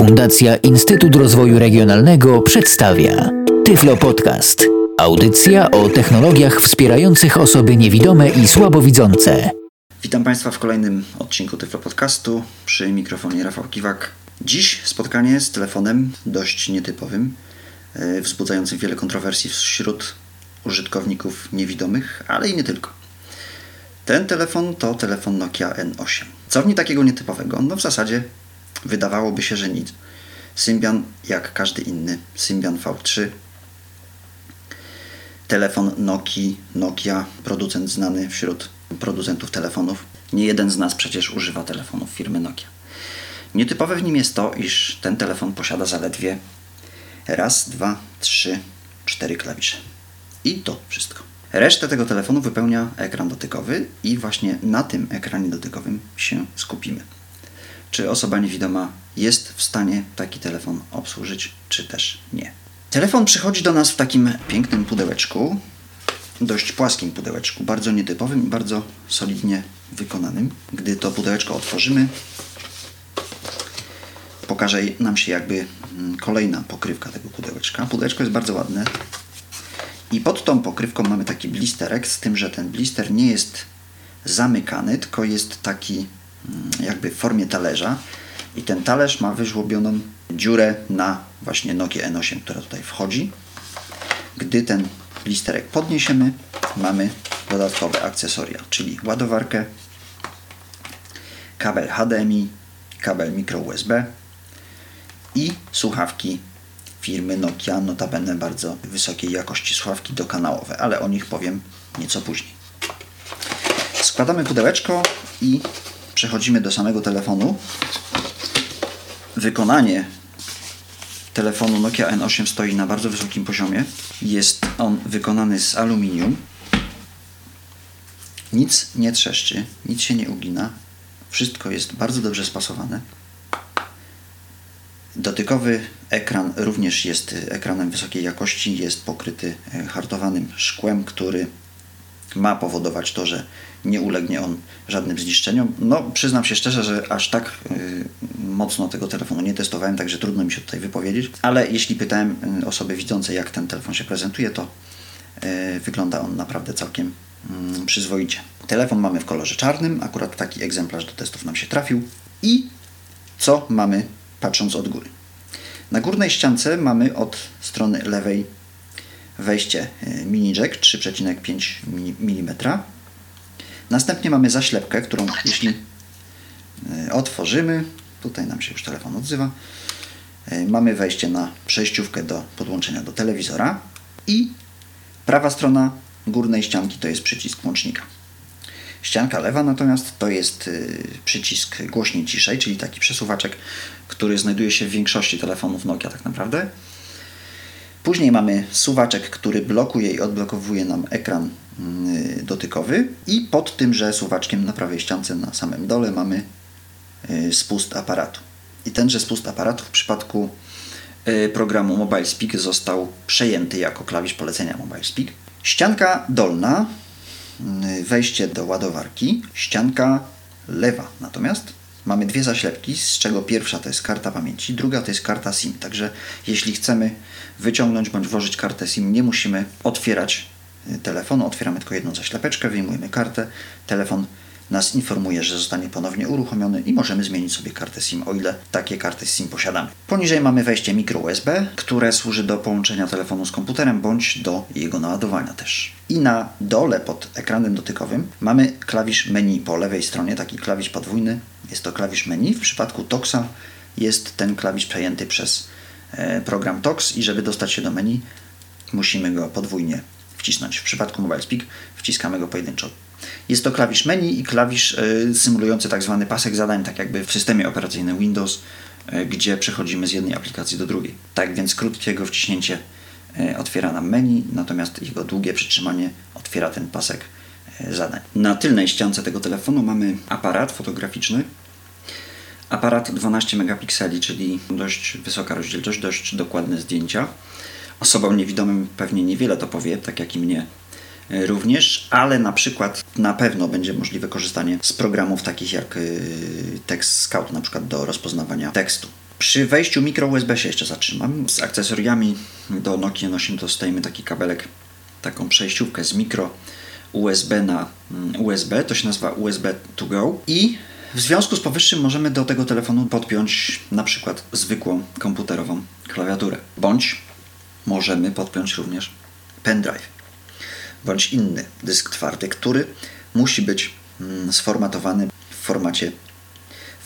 Fundacja Instytut Rozwoju Regionalnego przedstawia Tyflo Podcast. Audycja o technologiach wspierających osoby niewidome i słabowidzące. Witam Państwa w kolejnym odcinku Tyflo Podcastu przy mikrofonie Rafał Kiwak. Dziś spotkanie z telefonem dość nietypowym, e, wzbudzającym wiele kontrowersji wśród użytkowników niewidomych, ale i nie tylko. Ten telefon to telefon Nokia N8. Co w nim takiego nietypowego? No w zasadzie wydawałoby się, że nic. Symbian jak każdy inny. Symbian V3. Telefon Nokia, producent znany wśród producentów telefonów. Nie jeden z nas przecież używa telefonów firmy Nokia. Nietypowe w nim jest to, iż ten telefon posiada zaledwie raz, dwa, trzy, cztery klawisze. I to wszystko. Resztę tego telefonu wypełnia ekran dotykowy i właśnie na tym ekranie dotykowym się skupimy. Czy osoba niewidoma jest w stanie taki telefon obsłużyć, czy też nie. Telefon przychodzi do nas w takim pięknym pudełeczku, dość płaskim pudełeczku, bardzo nietypowym i bardzo solidnie wykonanym. Gdy to pudełeczko otworzymy, pokaże nam się jakby mm, kolejna pokrywka tego pudełeczka. Pudełeczko jest bardzo ładne, i pod tą pokrywką mamy taki blisterek, z tym, że ten blister nie jest zamykany, tylko jest taki jakby w formie talerza. I ten talerz ma wyżłobioną dziurę na właśnie Nokia N8, która tutaj wchodzi. Gdy ten blisterek podniesiemy, mamy dodatkowe akcesoria, czyli ładowarkę, kabel HDMI, kabel micro USB i słuchawki firmy Nokia, notabene bardzo wysokiej jakości słuchawki dokanałowe, ale o nich powiem nieco później. Składamy pudełeczko i przechodzimy do samego telefonu. Wykonanie telefonu Nokia N8 stoi na bardzo wysokim poziomie. Jest on wykonany z aluminium. Nic nie trzeszczy, nic się nie ugina. Wszystko jest bardzo dobrze spasowane. Dotykowy ekran również jest ekranem wysokiej jakości, jest pokryty hartowanym szkłem, który ma powodować to, że nie ulegnie on żadnym zniszczeniom. No, przyznam się szczerze, że aż tak y, mocno tego telefonu nie testowałem, także trudno mi się tutaj wypowiedzieć, ale jeśli pytałem y, osoby widzące, jak ten telefon się prezentuje, to y, wygląda on naprawdę całkiem mm, przyzwoicie. Telefon mamy w kolorze czarnym, akurat taki egzemplarz do testów nam się trafił. I co mamy patrząc od góry. Na górnej ściance mamy od strony lewej wejście e, mini jack 3,5 mm. Następnie mamy zaślepkę, którą jeśli e, otworzymy, tutaj nam się już telefon odzywa, e, mamy wejście na przejściówkę do podłączenia do telewizora i prawa strona górnej ścianki to jest przycisk łącznika. Ścianka lewa natomiast to jest przycisk głośniej ciszej, czyli taki przesuwaczek, który znajduje się w większości telefonów Nokia tak naprawdę. Później mamy suwaczek, który blokuje i odblokowuje nam ekran y, dotykowy i pod tymże suwaczkiem na prawej ściance na samym dole mamy y, spust aparatu. I tenże spust aparatu w przypadku programu Mobile Speak został przejęty jako klawisz polecenia Mobile Speak. Ścianka dolna Y, wejście do ładowarki, ścianka lewa. Natomiast mamy dwie zaślepki, z czego pierwsza to jest karta pamięci, druga to jest karta SIM. Także jeśli chcemy wyciągnąć bądź włożyć kartę SIM, nie musimy otwierać y, telefonu, otwieramy tylko jedną zaślepeczkę, wyjmujemy kartę, telefon nas informuje, że zostanie ponownie uruchomiony i możemy zmienić sobie kartę SIM, o ile takie karty SIM posiadamy. Poniżej mamy wejście micro USB, które służy do połączenia telefonu z komputerem bądź do jego naładowania też. I na dole pod ekranem dotykowym mamy klawisz menu po lewej stronie, taki klawisz podwójny. Jest to klawisz menu. W przypadku Toxa jest ten klawisz przejęty przez e, program Tox i żeby dostać się do menu musimy go podwójnie wcisnąć. W przypadku Mobile Speak wciskamy go pojedynczo. Jest to klawisz menu i klawisz y, symulujący tak zwany pasek zadań, tak jakby w systemie operacyjnym Windows, y, gdzie przechodzimy z jednej aplikacji do drugiej. Tak więc krótkiego wciśnięcie y, otwiera nam menu, natomiast jego długie przytrzymanie otwiera ten pasek zadań. Na tylnej ściance tego telefonu mamy aparat fotograficzny. Aparat 12 megapikseli, czyli dość wysoka rozdzielczość, dość dokładne zdjęcia. Osobom niewidomym pewnie niewiele to powie, tak jak i mnie również, ale na przykład na pewno będzie możliwe korzystanie z programów takich jak y, Text Scout, na przykład do rozpoznawania tekstu. Przy wejściu mikro USB się jeszcze zatrzymam. Z akcesoriami do Nokia N8 dostajemy taki kabelek, taką przejściówkę z mikro USB na mm, USB, to się nazywa USB to go i w związku z powyższym możemy do tego telefonu podpiąć na przykład zwykłą komputerową klawiaturę, bądź możemy podpiąć również pendrive, bądź inny dysk twardy, który musi być mm, sformatowany w formacie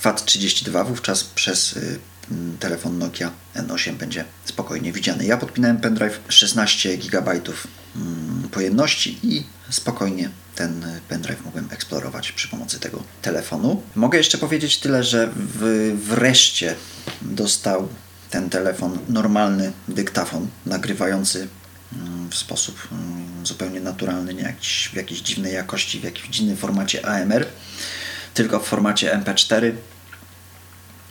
FAT32, wówczas przez y, mm, telefon Nokia N8 będzie spokojnie widziany. Ja podpinałem pendrive 16 GB mm, pojemności i spokojnie ten pendrive mogłem eksplorować przy pomocy tego telefonu. Mogę jeszcze powiedzieć tyle, że w, wreszcie dostał ten telefon normalny dyktafon nagrywający w sposób mm, zupełnie naturalny, nie jakiś, w jakiejś dziwnej jakości, w jakimś dziwnym formacie AMR, tylko w formacie MP4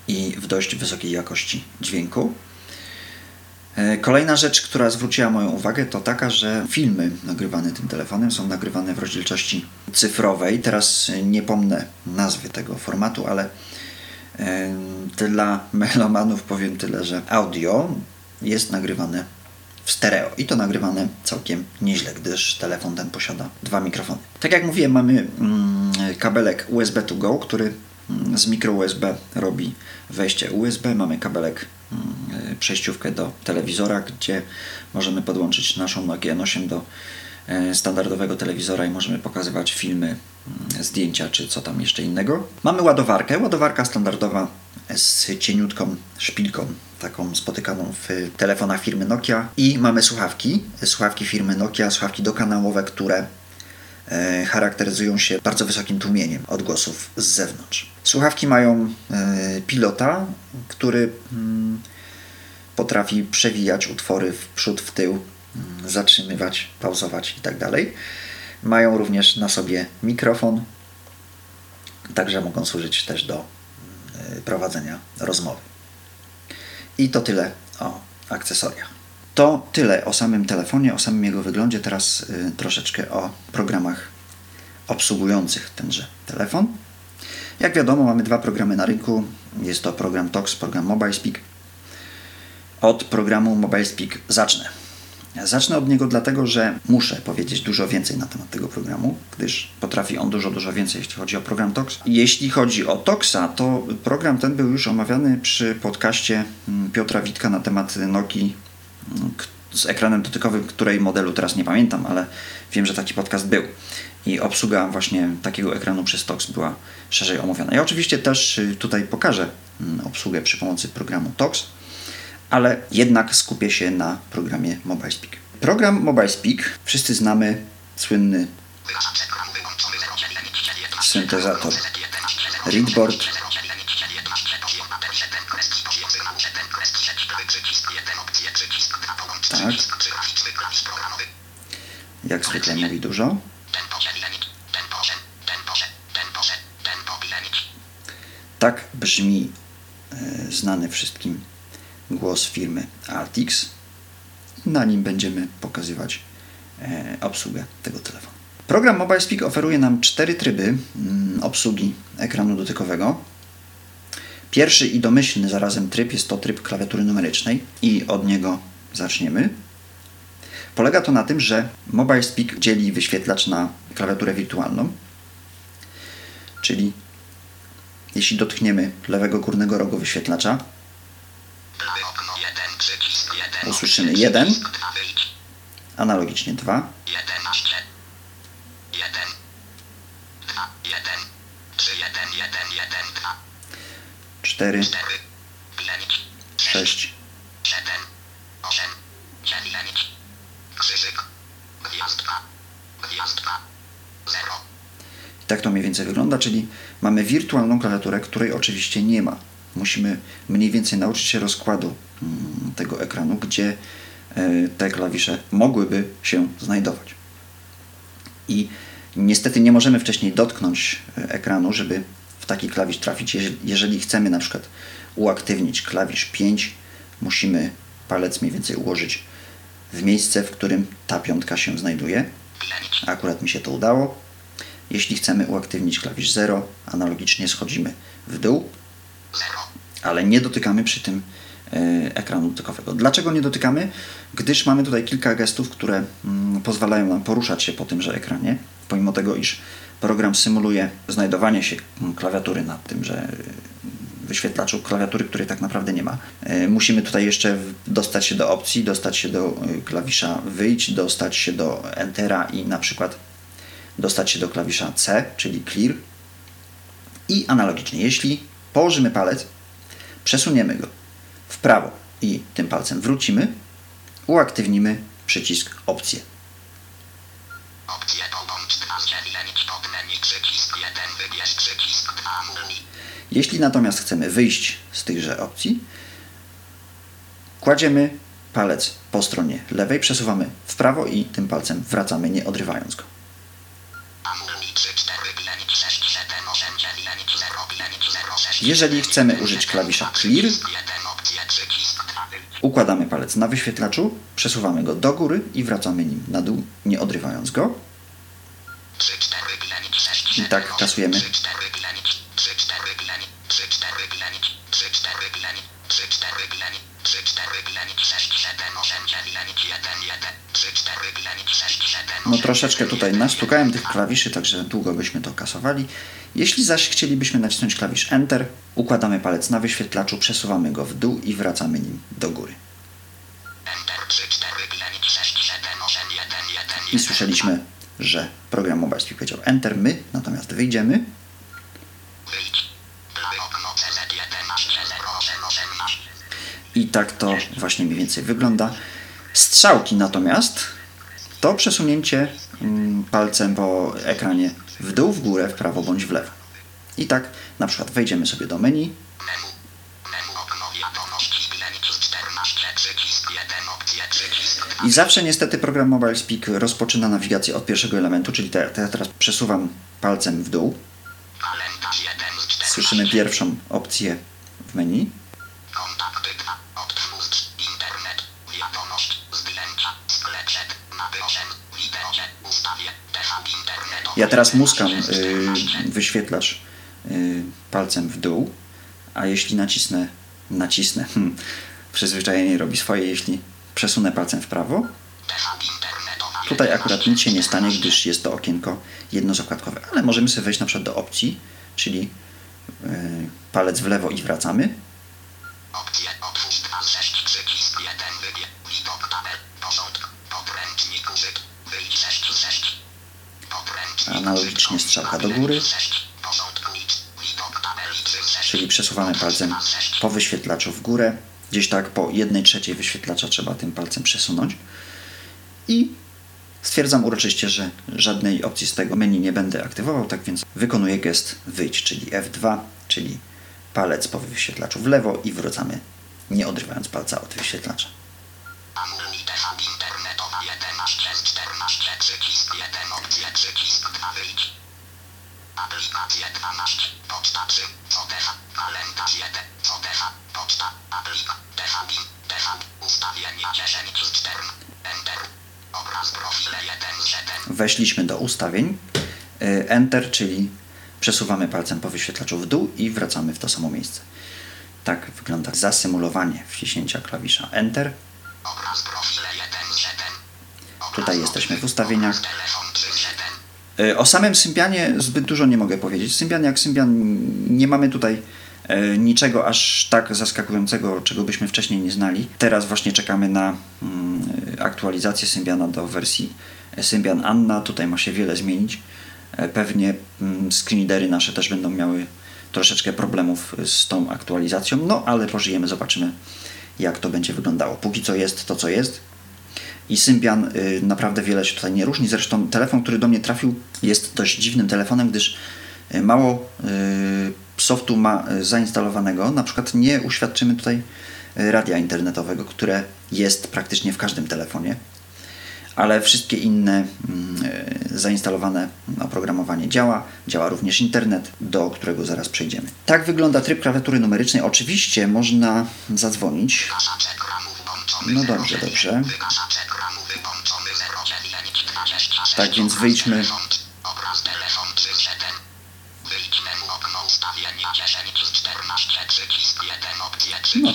i w dość wysokiej jakości dźwięku. E, kolejna rzecz, która zwróciła moją uwagę, to taka, że filmy nagrywane tym telefonem są nagrywane w rozdzielczości cyfrowej. Teraz nie pomnę nazwy tego formatu, ale e, dla melomanów powiem tyle, że audio jest nagrywane w stereo i to nagrywane całkiem nieźle, gdyż telefon ten posiada dwa mikrofony. Tak jak mówiłem, mamy mm, kabelek USB to go, który mm, z mikro USB robi wejście USB, mamy kabelek mm, przejściówkę do telewizora, gdzie możemy podłączyć naszą Nokia N8 do standardowego telewizora i możemy pokazywać filmy, mm, zdjęcia czy co tam jeszcze innego. Mamy ładowarkę, ładowarka standardowa z cieniutką szpilką, taką spotykaną w telefonach firmy Nokia i mamy słuchawki, słuchawki firmy Nokia, słuchawki dokanałowe, które e, charakteryzują się bardzo wysokim tłumieniem odgłosów z zewnątrz. Słuchawki mają e, pilota, który mm, potrafi przewijać utwory w przód, w tył, zatrzymywać, pauzować itd. Mają również na sobie mikrofon, także mogą służyć też do mm, prowadzenia rozmowy. I to tyle o akcesoriach. To tyle o samym telefonie, o samym jego wyglądzie. Teraz y, troszeczkę o programach obsługujących tenże telefon. Jak wiadomo, mamy dwa programy na rynku. Jest to program TOX, program MobileSpeak. Od programu MobileSpeak zacznę. Zacznę od niego dlatego, że muszę powiedzieć dużo więcej na temat tego programu, gdyż potrafi on dużo, dużo więcej, jeśli chodzi o program TOX. Jeśli chodzi o TOXa, to program ten był już omawiany przy podcaście mm, Piotra Witka na temat Nokii mm, z ekranem dotykowym, której modelu teraz nie pamiętam, ale wiem, że taki podcast był. I obsługa właśnie takiego ekranu przez TOX była szerzej omówiona. Ja oczywiście też y, tutaj pokażę mm, obsługę przy pomocy programu TOX ale jednak skupię się na programie MobileSpeak. Program MobileSpeak wszyscy znamy słynny syntezator Readboard. Tak. Jak zwykle mówi dużo. Tak brzmi e, znany wszystkim głos firmy Altix. Na nim będziemy pokazywać e, obsługę tego telefonu. Program MobileSpeak oferuje nam cztery tryby mm, obsługi ekranu dotykowego. Pierwszy i domyślny zarazem tryb jest to tryb klawiatury numerycznej i od niego zaczniemy. Polega to na tym, że MobileSpeak dzieli wyświetlacz na klawiaturę wirtualną, czyli jeśli dotkniemy lewego górnego rogu wyświetlacza, usłyszymy 1, analogicznie 2, 4, 6, I tak to mniej więcej wygląda, czyli mamy wirtualną klawiaturę, której oczywiście nie ma. Musimy mniej więcej nauczyć się rozkładu mm, tego ekranu, gdzie e, te klawisze mogłyby się znajdować. I niestety nie możemy wcześniej dotknąć e, ekranu, żeby w taki klawisz trafić. Jeżeli chcemy na przykład uaktywnić klawisz 5, musimy palec mniej więcej ułożyć w miejsce, w którym ta piątka się znajduje. Akurat mi się to udało. Jeśli chcemy uaktywnić klawisz 0, analogicznie schodzimy w dół ale nie dotykamy przy tym e, ekranu dotykowego. Dlaczego nie dotykamy? Gdyż mamy tutaj kilka gestów, które mm, pozwalają nam poruszać się po tymże ekranie, pomimo tego, iż program symuluje znajdowanie się mm, klawiatury na tymże wyświetlaczu klawiatury, której tak naprawdę nie ma. E, musimy tutaj jeszcze dostać się do opcji, dostać się do e, klawisza wyjść, dostać się do Entera i na przykład dostać się do klawisza C, czyli Clear. I analogicznie, jeśli położymy palec, przesuniemy go w prawo i tym palcem wrócimy, uaktywnimy przycisk opcje. Opcje połącz dwa zielenić pod menu przycisk 1 wybierz przycisk 2 mówi. Jeśli natomiast chcemy wyjść z tychże opcji, kładziemy palec po stronie lewej, przesuwamy w prawo i tym palcem wracamy, nie odrywając go. Jeżeli chcemy użyć klawisza Clear, 1 opcje przycisk 2 wyjść. układamy palec na wyświetlaczu, przesuwamy go do góry i wracamy nim na dół, nie odrywając go. 3 4 glenić 6 I 7 tak 8, kasujemy. 3 4 glenić 3 4 glenić 3 4 glenić 3 4 glenić 3 4 glenić 3 4 glenić 6 7 8 9 1 1 3 4 glenić 6 7 No troszeczkę tutaj nastukałem tych klawiszy, także długo byśmy to kasowali. Jeśli zaś chcielibyśmy nacisnąć klawisz Enter, układamy palec na wyświetlaczu, przesuwamy go w dół i wracamy nim do góry. Enter 3 4 glenić 6 7 8 1 1 I słyszeliśmy, że program Mobile Speak powiedział Enter, my natomiast wyjdziemy Wyjdź. Prawe okno CZ 11 08 18. i tak to właśnie mniej więcej wygląda. Strzałki natomiast to przesunięcie palcem po ekranie w dół, w górę, w prawo bądź w lewo. I tak na przykład wejdziemy sobie do menu, Menu. Menu okno wiadomości glenić 14 przycisk 1 opcje przycisk 2. I zawsze niestety program Mobile Speak rozpoczyna nawigację od pierwszego elementu, czyli te, te, teraz przesuwam palcem w dół. Kalendarz 1 z 14. Słyszymy pierwszą opcję w menu. Ja teraz muskam y, wyświetlacz y, palcem w dół, a jeśli nacisnę, nacisnę, hmm, przyzwyczajenie robi swoje, jeśli przesunę palcem w prawo, tutaj akurat nic się nie stanie, gdyż jest to okienko jednozakładkowe, ale możemy sobie wejść na przykład do opcji, czyli y, palec w lewo i wracamy. Opcje Analogicznie strzałka do góry. 6 porządku idź widok tabel 3 z 6 czyli przesuwamy palcem po wyświetlaczu w górę. Gdzieś tak po 1 trzeciej wyświetlacza trzeba tym palcem przesunąć. I stwierdzam uroczyście, że żadnej opcji z tego menu nie będę aktywował, tak więc wykonuję gest wyjdź, czyli F2, czyli palec po wyświetlaczu w lewo i wracamy, nie odrywając palca od wyświetlacza. 12 poczta 3 COTH kalendarz 1 COTH poczta. Aplik ustawienia 10 z 4 Enter. Obraz profile 1 z 7 Weszliśmy do ustawień, y, Enter, czyli przesuwamy palcem po wyświetlaczu w dół i wracamy w to samo miejsce. Tak wygląda zasymulowanie wciśnięcia klawisza Enter. obraz profile 1 z 7 Tutaj jesteśmy w ustawieniach. telefon. 3 z 7 O samym Symbianie zbyt dużo nie mogę powiedzieć. Symbian jak Symbian nie mamy tutaj e, niczego aż tak zaskakującego, czego byśmy wcześniej nie znali. Teraz właśnie czekamy na mm, aktualizację Symbiana do wersji Symbian Anna. Tutaj ma się wiele zmienić. E, Pewnie mm, screenreadery nasze też będą miały troszeczkę problemów z tą aktualizacją, no ale pożyjemy, zobaczymy jak to będzie wyglądało. Póki co jest to, co jest. I Symbian y, naprawdę wiele się tutaj nie różni. Zresztą telefon, który do mnie trafił, jest dość dziwnym telefonem, gdyż y, mało y, softu ma zainstalowanego. Na przykład nie uświadczymy tutaj radia internetowego, które jest praktycznie w każdym telefonie, ale wszystkie inne mm, zainstalowane oprogramowanie działa. Działa również internet, do którego zaraz przejdziemy. Tak wygląda tryb klawiatury numerycznej. Oczywiście można zadzwonić. No dobrze, dobrze. Tak więc wyjdźmy. No.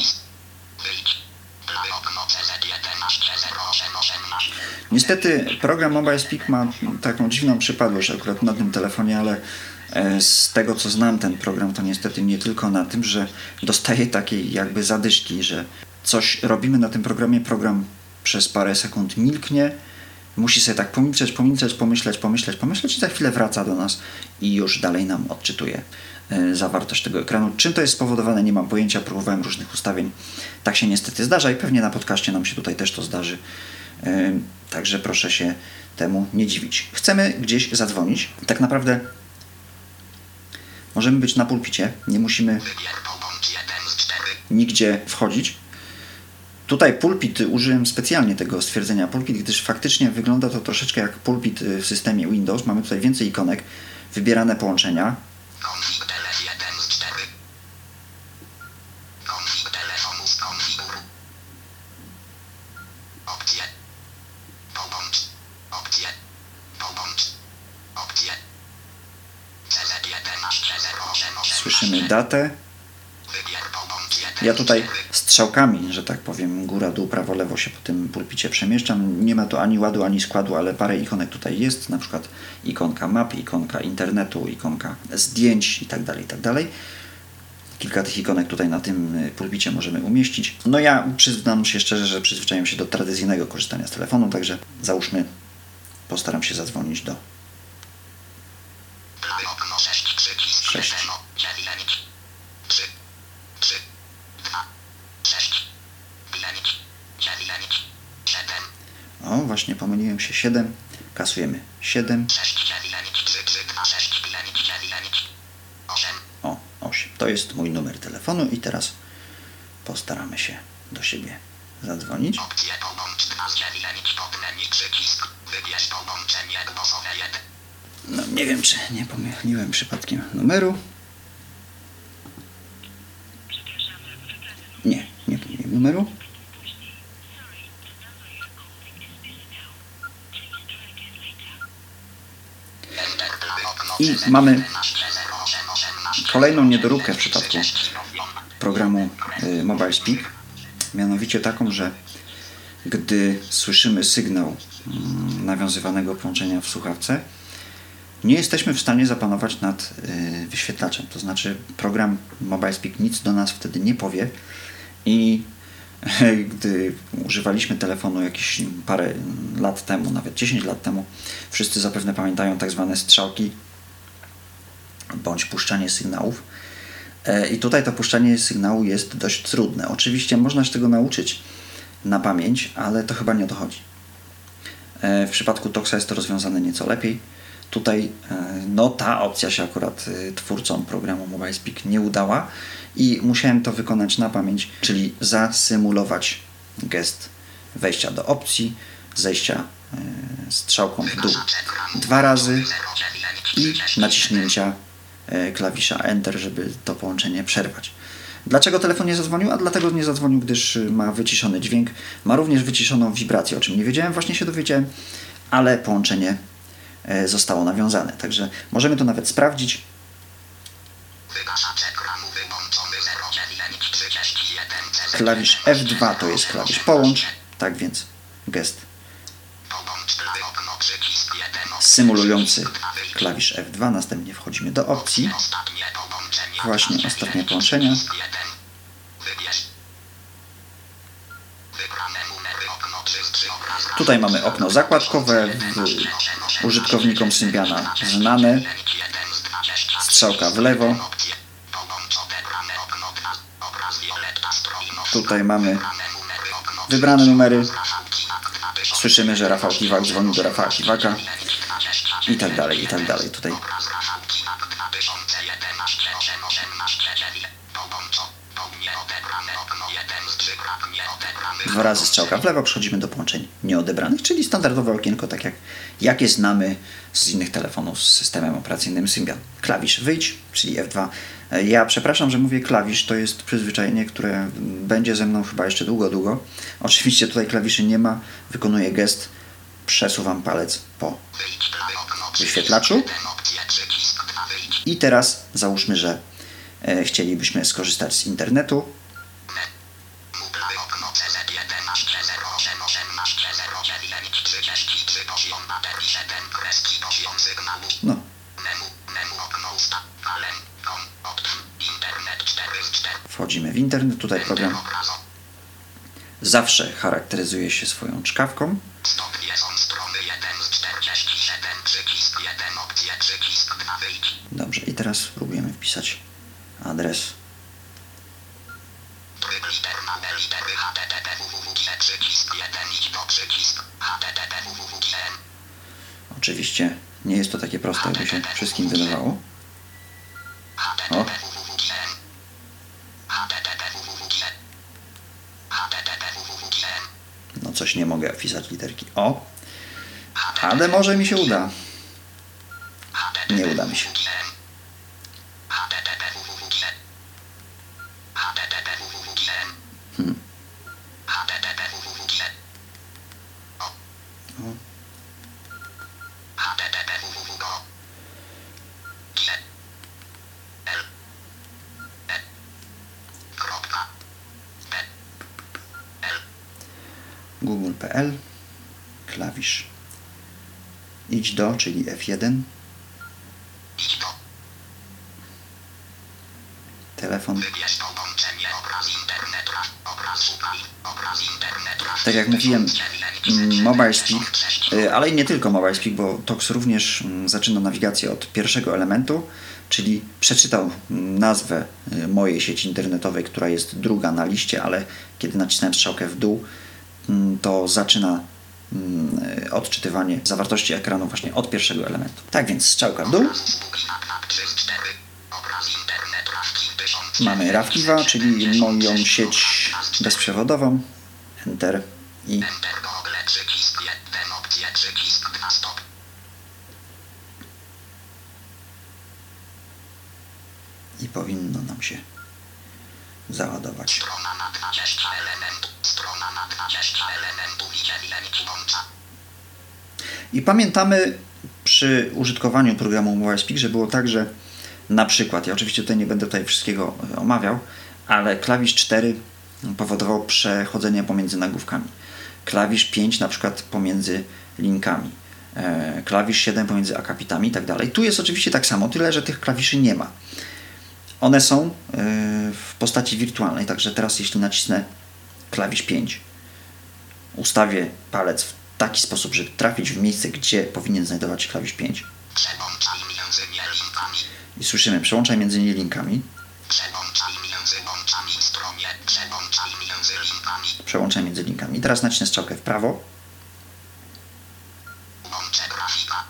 Niestety program Mobile Speak ma taką dziwną przypadłość akurat na tym telefonie, ale z tego co znam ten program, to niestety nie tylko na tym, że dostaje takiej jakby zadyszki, że coś robimy na tym programie, program przez parę sekund milknie, musi sobie tak pomilczeć, pomilczeć, pomyśleć, pomyśleć, pomyśleć i za chwilę wraca do nas i już dalej nam odczytuje e, zawartość tego ekranu. Czym to jest spowodowane, nie mam pojęcia, próbowałem różnych ustawień. Tak się niestety zdarza i pewnie na podcaście nam się tutaj też to zdarzy. E, Także proszę się temu nie dziwić. Chcemy gdzieś zadzwonić. Tak naprawdę możemy być na pulpicie, nie musimy Wybier pobądź 1 z 4. nigdzie wchodzić. Tutaj pulpit użyłem specjalnie tego stwierdzenia pulpit, gdyż faktycznie wygląda to troszeczkę jak pulpit y, w systemie Windows. Mamy tutaj więcej ikonek, wybierane połączenia. Datę. Wybier pobądź 1 Ja tutaj z 4. strzałkami, że tak powiem, góra, dół, prawo, lewo się po tym pulpicie przemieszczam. Nie ma tu ani ładu, ani składu, ale parę ikonek tutaj jest, na przykład ikonka map, ikonka internetu, ikonka zdjęć itd., itd. Kilka tych ikonek tutaj na tym y, pulpicie możemy umieścić. No ja przyznam się szczerze, że przyzwyczaiłem się do tradycyjnego korzystania z telefonu, także załóżmy, postaram się zadzwonić do Prawy okno 6 przycisk Sześć. 1 9 3 3 2 6 5 9 7 O, właśnie pomyliłem się 7. Kasujemy 7. 6 9 3 3 2 6 5 9 8 O, 8. To jest mój numer telefonu i teraz postaramy się do siebie zadzwonić. Opcje połącz 2 z 9 pod menu przycisk Wybierz połączenie głosowe 1 No, nie wiem, czy nie pomyliłem przypadkiem numeru. Nie, nie pomyliłem numeru. Enter prawy okno I mamy 11 08 18 kolejną niedoróbkę w przypadku 30 programu y, Mobile Speak. Mianowicie taką, że gdy słyszymy sygnał mm, nawiązywanego połączenia w słuchawce, nie jesteśmy w stanie zapanować nad y, wyświetlaczem. To znaczy program Mobile Speak nic do nas wtedy nie powie i gdy używaliśmy telefonu jakieś parę lat temu, nawet 10 lat temu, wszyscy zapewne pamiętają tak zwane strzałki bądź puszczanie sygnałów. E, I tutaj to puszczanie sygnału jest dość trudne. Oczywiście można się tego nauczyć na pamięć, ale to chyba nie o to chodzi. E, W przypadku Toxa jest to rozwiązane nieco lepiej. Tutaj e, no, ta opcja się akurat twórcom programu Mobile Speak nie udała i musiałem to wykonać na pamięć, czyli zasymulować gest wejścia do opcji, zejścia strzałką w dół dwa razy i naciśnięcia klawisza Enter, żeby to połączenie przerwać. Dlaczego telefon nie zadzwonił? A dlatego nie zadzwonił, gdyż ma wyciszony dźwięk. Ma również wyciszoną wibrację, o czym nie wiedziałem, właśnie się dowiedziałem, ale połączenie e, zostało nawiązane. Także możemy to nawet sprawdzić. Wygaszacz ekranu wyłączony 09 31 CZ Klawisz F2 to jest klawisz połącz, tak więc gest Połącz prawy okno przycisk 1 symulujący klawisz F2. Następnie wchodzimy do opcji. Właśnie ostatnie połączenia. Wybierz. Wybrane numery okno 3 z 3 obraz. Tutaj mamy okno zakładkowe, użytkownikom Symbiana znane, strzałka w lewo. Tutaj mamy wybrane numery. Słyszymy, że Rafał Kiwak dzwoni do Rafała Kiwaka i tak dalej, i tak dalej. Tutaj dwa razy strzałka w lewo, przechodzimy do połączeń nieodebranych, czyli standardowe okienko, tak jak jakie znamy z innych telefonów z systemem operacyjnym Symbian. Klawisz wyjdź, czyli F2. Ja przepraszam, że mówię klawisz, to jest przyzwyczajenie, które będzie ze mną chyba jeszcze długo, długo. Oczywiście tutaj klawiszy nie ma, wykonuję gest, przesuwam palec po wyświetlaczu. I teraz załóżmy, że e, chcielibyśmy skorzystać z internetu. masz tle 088 masz tle 09 33 poziom baterii 7 kreski poziom sygnału. No, Menu, menu okno usta, kalem, kom, option, internet 4 z 4. wchodzimy w internet. Tutaj program zawsze charakteryzuje się swoją czkawką. Dobrze, i teraz spróbujemy wpisać adres. Tryb literna B litery http www przycisk 1 idź po przycisk http www Oczywiście nie jest to takie proste, jakby się wszystkim wydawało. www No coś nie mogę wpisać literki O, ale może mi się uda. Nie uda mi się. Do, czyli F1, idź do telefon. Tak jak mówiłem, mm, Mobile Speak, y, ale i nie tylko Mobile Speak, bo Tox również mm, zaczyna nawigację od pierwszego elementu, czyli przeczytał mm, nazwę y, mojej sieci internetowej, która jest druga na liście, ale kiedy nacisnąłem strzałkę w dół, to zaczyna odczytywanie zawartości ekranu właśnie od pierwszego elementu. Tak więc strzałka w dół, Spóki na knap 3 z 4 obraz internet raz 1000 mamy Rawkiwa, czyli moją sieć bezprzewodową, Enter i Enter Google przycisk 1 opcję przycisk 2 stop i powinno nam się załadować. strona na 20 elementów I pamiętamy przy użytkowaniu programu Mobile Speak, że było tak, że na przykład, ja oczywiście tutaj nie będę tutaj wszystkiego e, omawiał, ale klawisz 4 powodował przechodzenie pomiędzy nagłówkami. Klawisz 5 na przykład pomiędzy linkami. E, Klawisz 7 pomiędzy akapitami i tak dalej. Tu jest oczywiście tak samo, tyle że tych klawiszy nie ma. One są e, w postaci wirtualnej, także teraz jeśli nacisnę klawisz 5, ustawię palec w taki sposób, żeby trafić w miejsce, gdzie powinien znajdować się klawisz 5 przełączaj między linkami i słyszymy przełączaj między nie linkami, przełączaj między łączami stronie. Przełączaj między linkami przełączaj między linkami. Teraz nacisnę strzałkę w prawo, łącze grafika.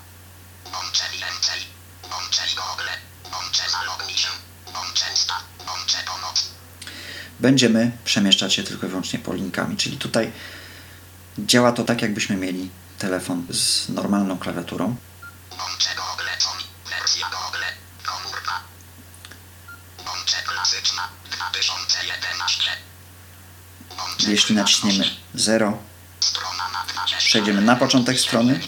Łącze więcej łącze Google zaloguj się. Łącze ustaw łącze pomoc będziemy przemieszczać się tylko i wyłącznie po linkami, czyli tutaj działa to tak, jakbyśmy mieli telefon z normalną klawiaturą. Łącze Google Con, wersja Google, komórka. Łącze klasyczna, 2011. Łącze Jeśli naciśniemy 0, Strona na 20 przejdziemy na początek strony.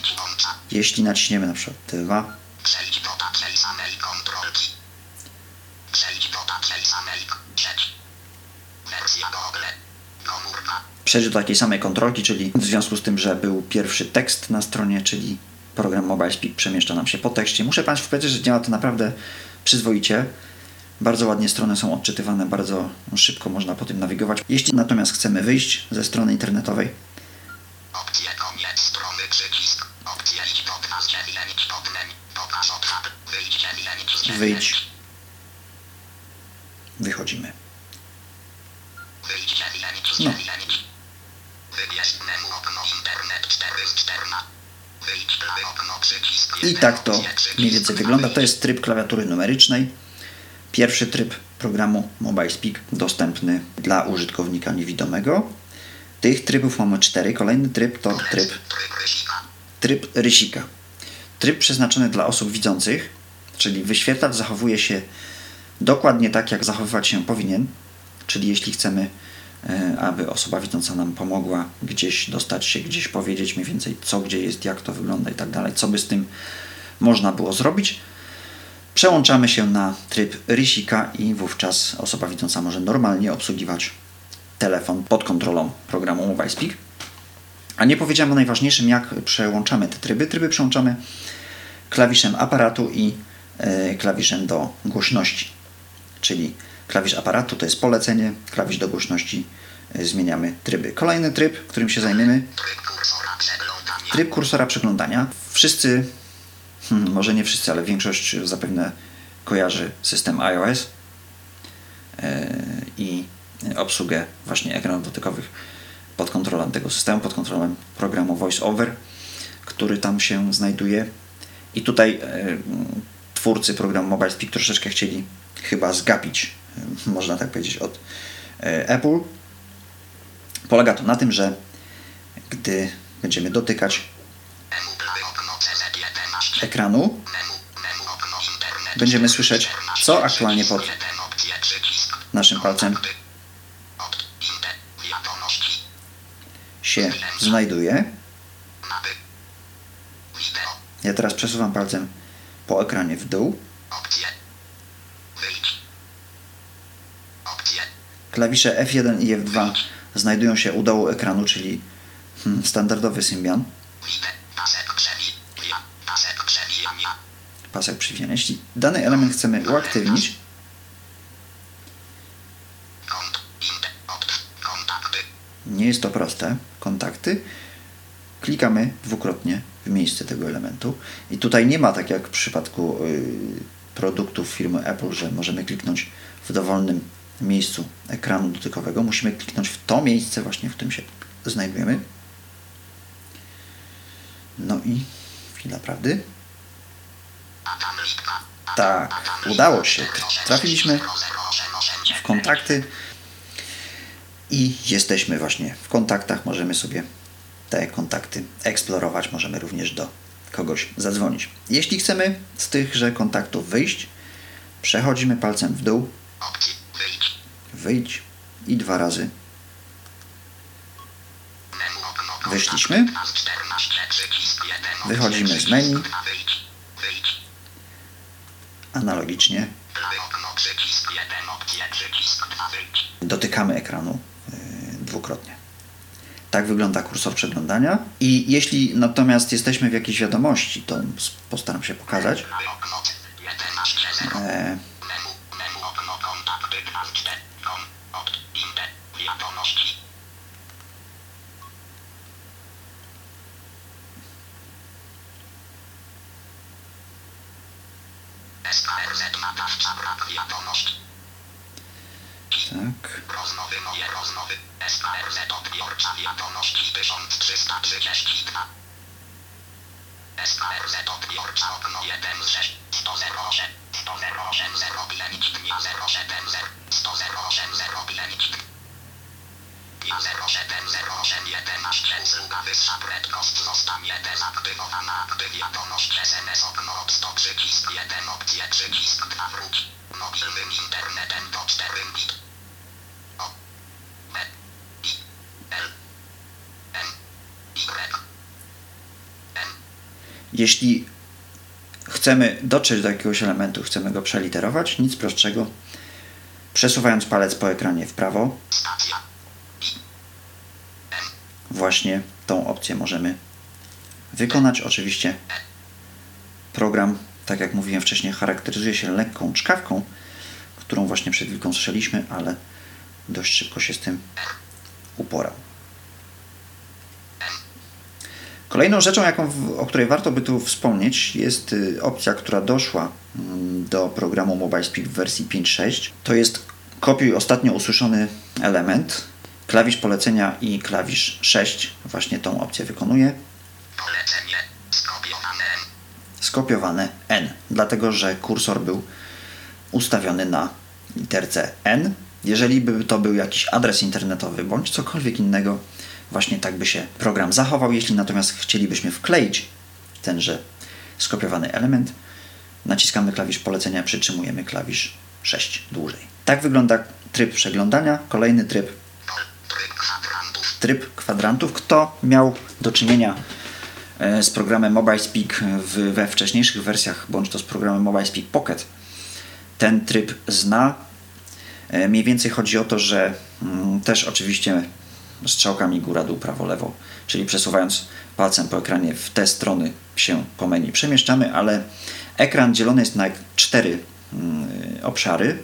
Jeśli naciśniemy na przykład 2, Przejdź do takiej samej kontrolki. Przejdź do takiej samej sieć. Wersja Google, komórka. Przejdzie do takiej samej kontrolki, czyli w związku z tym, że był pierwszy tekst na stronie, czyli program Mobile Speak przemieszcza nam się po tekście. Muszę Państwu powiedzieć, że działa to naprawdę przyzwoicie. Bardzo ładnie strony są odczytywane, bardzo szybko można po tym nawigować. Jeśli natomiast chcemy wyjść ze strony internetowej, Opcje koniec strony przycisk. Opcje. Pokaż. Wyjdź dziewięć z dziewięć. wyjdź, wychodzimy. Wyjdź No. I tak to mniej więcej wygląda. To jest tryb klawiatury numerycznej. Pierwszy tryb programu Mobile Speak dostępny dla użytkownika niewidomego. Tych trybów mamy cztery. Kolejny tryb to tryb Tryb rysika. tryb przeznaczony dla osób widzących, czyli wyświetlacz zachowuje się dokładnie tak, jak zachowywać się powinien. Czyli jeśli chcemy, aby osoba widząca nam pomogła gdzieś dostać się, gdzieś powiedzieć mniej więcej co, gdzie jest, jak to wygląda i tak dalej, co by z tym można było zrobić, przełączamy się na tryb rysika i wówczas osoba widząca może normalnie obsługiwać telefon pod kontrolą programu MobileSpeak. A nie powiedziałem o najważniejszym, jak przełączamy te tryby. Tryby przełączamy klawiszem aparatu i e, klawiszem do głośności. Czyli klawisz aparatu to jest polecenie, klawisz do głośności e, zmieniamy tryby. Kolejny tryb, którym się zajmiemy, Tryb kursora przeglądania. Wszyscy, hmm, może nie wszyscy, ale większość zapewne kojarzy system iOS e, i obsługę właśnie ekranów dotykowych pod kontrolą tego systemu, pod kontrolą programu VoiceOver, który tam się znajduje. I tutaj e, twórcy programu MobileSpeak troszeczkę chcieli chyba zgapić, można tak powiedzieć, od e, Apple. Polega to na tym, że gdy będziemy dotykać Menu prawe okno CZ11. ekranu, będziemy słyszeć, co aktualnie pod naszym palcem się znajduje. Ja teraz przesuwam palcem po ekranie w dół. Opcje. Wyjdź. Opcje. Klawisze F1 i F2 znajdują się u dołu ekranu, czyli hmm, standardowy Symbian. Pasek przywijania. Jeśli dany element chcemy uaktywnić, nie jest to proste, kontakty, klikamy dwukrotnie w miejsce tego elementu. I tutaj nie ma tak jak w przypadku y, produktów firmy Apple, że możemy kliknąć w dowolnym miejscu ekranu dotykowego. Musimy kliknąć w to miejsce właśnie, w którym się znajdujemy. No i chwila prawdy. Tak, udało się. Trafiliśmy w kontakty i jesteśmy właśnie w kontaktach. Możemy sobie te kontakty eksplorować, możemy również do kogoś zadzwonić. Jeśli chcemy z tychże kontaktów wyjść, przechodzimy palcem w dół. Wyjdź. i dwa razy. Wyszliśmy. Kontakt. 14. Przycisk 1. Wychodzimy z menu. Analogicznie, Prawe okno. Przycisk 1. Opcje. Przycisk 2. Wyjdź. dotykamy ekranu yy, dwukrotnie. Tak wygląda kursor przeglądania. I jeśli natomiast jesteśmy w jakiejś wiadomości, to postaram się pokazać. Prawe okno. 11. 0. E, SKRZ odbiorcza wiadomości 1332. SKRZ odbiorcza okno 1 z 6 108 108 0 bilenik dnia 070 108 0 bilenik dnia 0708 11 usługa wyższa prędkość zostanie dezaktywowana gdy wiadomość SMS okno od 100 przycisk 1 opcję przycisk 2 wróć mobilnym internetem do 4 bit o B I L M Y N Jeśli chcemy dotrzeć do jakiegoś elementu, chcemy go przeliterować, nic prostszego. Przesuwając palec po ekranie w prawo, właśnie tą opcję możemy wykonać. Oczywiście program, tak jak mówiłem wcześniej, charakteryzuje się lekką czkawką, którą właśnie przed chwilką słyszeliśmy, ale dość szybko się z tym uporał. Kolejną rzeczą, jaką, o której warto by tu wspomnieć, jest y, opcja, która doszła mm, do programu MobileSpeak w wersji 5.6. To jest kopiuj ostatnio usłyszony element. Klawisz polecenia i klawisz 6 właśnie tą opcję wykonuje. polecenie skopiowane Skopiowane N, dlatego że kursor był ustawiony na literce N. Jeżeli by to był jakiś adres internetowy bądź cokolwiek innego, właśnie tak by się program zachował. Jeśli natomiast chcielibyśmy wkleić tenże skopiowany element, naciskamy klawisz polecenia, przytrzymujemy klawisz 6 dłużej. Tak wygląda tryb przeglądania. Kolejny tryb tryb kwadrantów. Kto miał do czynienia e, z programem MobileSpeak we wcześniejszych wersjach, bądź to z programem MobileSpeak Pocket, ten tryb zna. E, Mniej więcej chodzi o to, że mm, też oczywiście strzałkami góra, dół, prawo, lewo, czyli przesuwając palcem po ekranie w te strony się po menu przemieszczamy, ale ekran dzielony jest na cztery mm, obszary.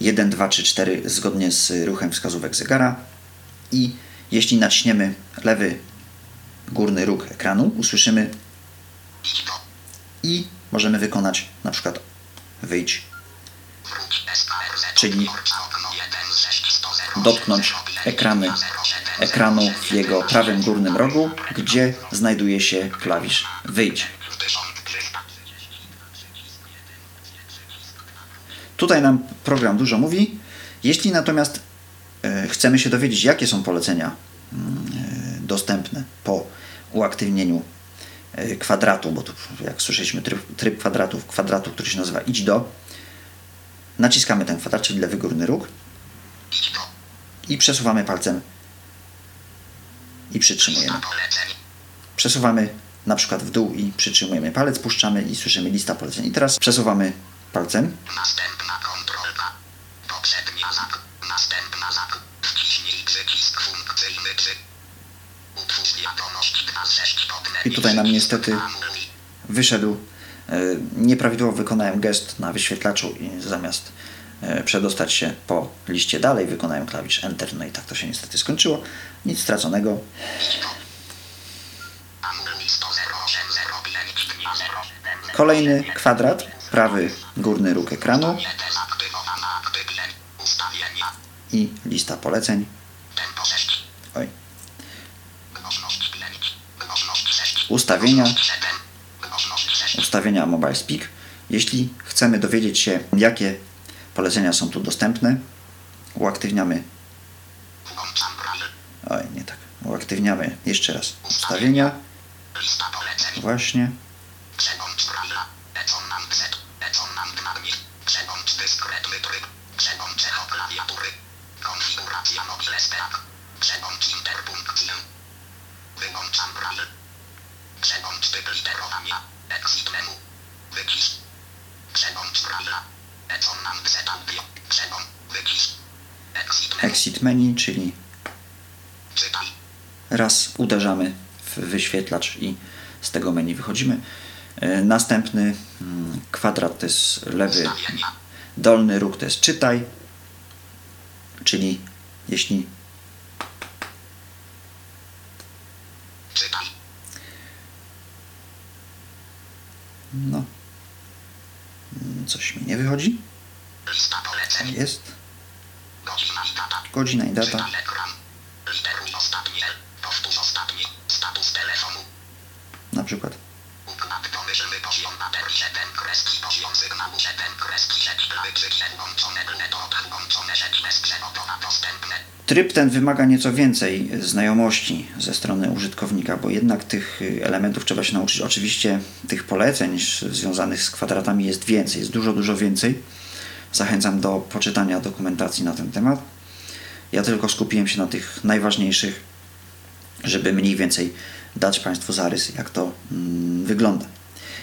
1, 2, 3, 4 zgodnie z ruchem wskazówek zegara i jeśli naciśniemy lewy górny róg ekranu, usłyszymy i możemy wykonać na przykład wyjdź. Czyli dotknąć ekrany, ekranu w jego prawym górnym rogu, gdzie znajduje się klawisz wyjdź. 1300. Tutaj nam program dużo mówi. Jeśli natomiast e, chcemy się dowiedzieć, jakie są polecenia mm, e, dostępne po uaktywnieniu e, kwadratu, bo tu jak słyszeliśmy tryb, tryb kwadratu, kwadratu, który się nazywa idź do, naciskamy ten kwadrat, czyli lewy górny róg Idź do. I przesuwamy palcem i przytrzymujemy. Przesuwamy na przykład w dół i przytrzymujemy palec, puszczamy i słyszymy lista poleceń. I teraz przesuwamy palcem Następna. Poprzednia zak. Następna zak. Wciśnij przycisk funkcyjny. Utwórz wiadomość 2 z 6 pod I tutaj nam niestety wyszedł. e, Nieprawidłowo wykonałem gest na wyświetlaczu i zamiast przedostać się po liście dalej, wykonałem klawisz Enter. No i tak to się niestety skończyło. Nic straconego. Anuluj 10805 dnia 07. Kolejny kwadrat, prawy górny róg ekranu i lista poleceń. Tempo 6. Oj, Głośność 5. Głośność 6. Ustawienia. Głośność 7. Głośność 6. ustawienia Mobile Speak. Jeśli chcemy dowiedzieć się, jakie polecenia są tu dostępne, uaktywniamy. Oj, nie tak. Uaktywniamy jeszcze raz ustawienia. Właśnie. Exit menu. Czyli raz uderzamy w wyświetlacz i z tego menu wychodzimy. E, Następny mm, kwadrat to jest lewy dolny róg to jest czytaj, czyli jeśli no mm, coś mi nie wychodzi, Lista poleceń. jest. Godzina i data, na przykład Układ pomyślny poziom baterii 7 kreski poziom sygnału 7 kreski sieć klawiszy włączone to odłączone sieć bezprzewodowa dostępne. Tryb ten wymaga nieco więcej znajomości ze strony użytkownika, bo jednak tych y, elementów trzeba się nauczyć. Oczywiście tych poleceń związanych z kwadratami jest więcej, jest dużo, dużo więcej. Zachęcam do poczytania dokumentacji na ten temat. Ja tylko skupiłem się na tych najważniejszych, żeby mniej więcej dać Państwu zarys, jak to mm, wygląda.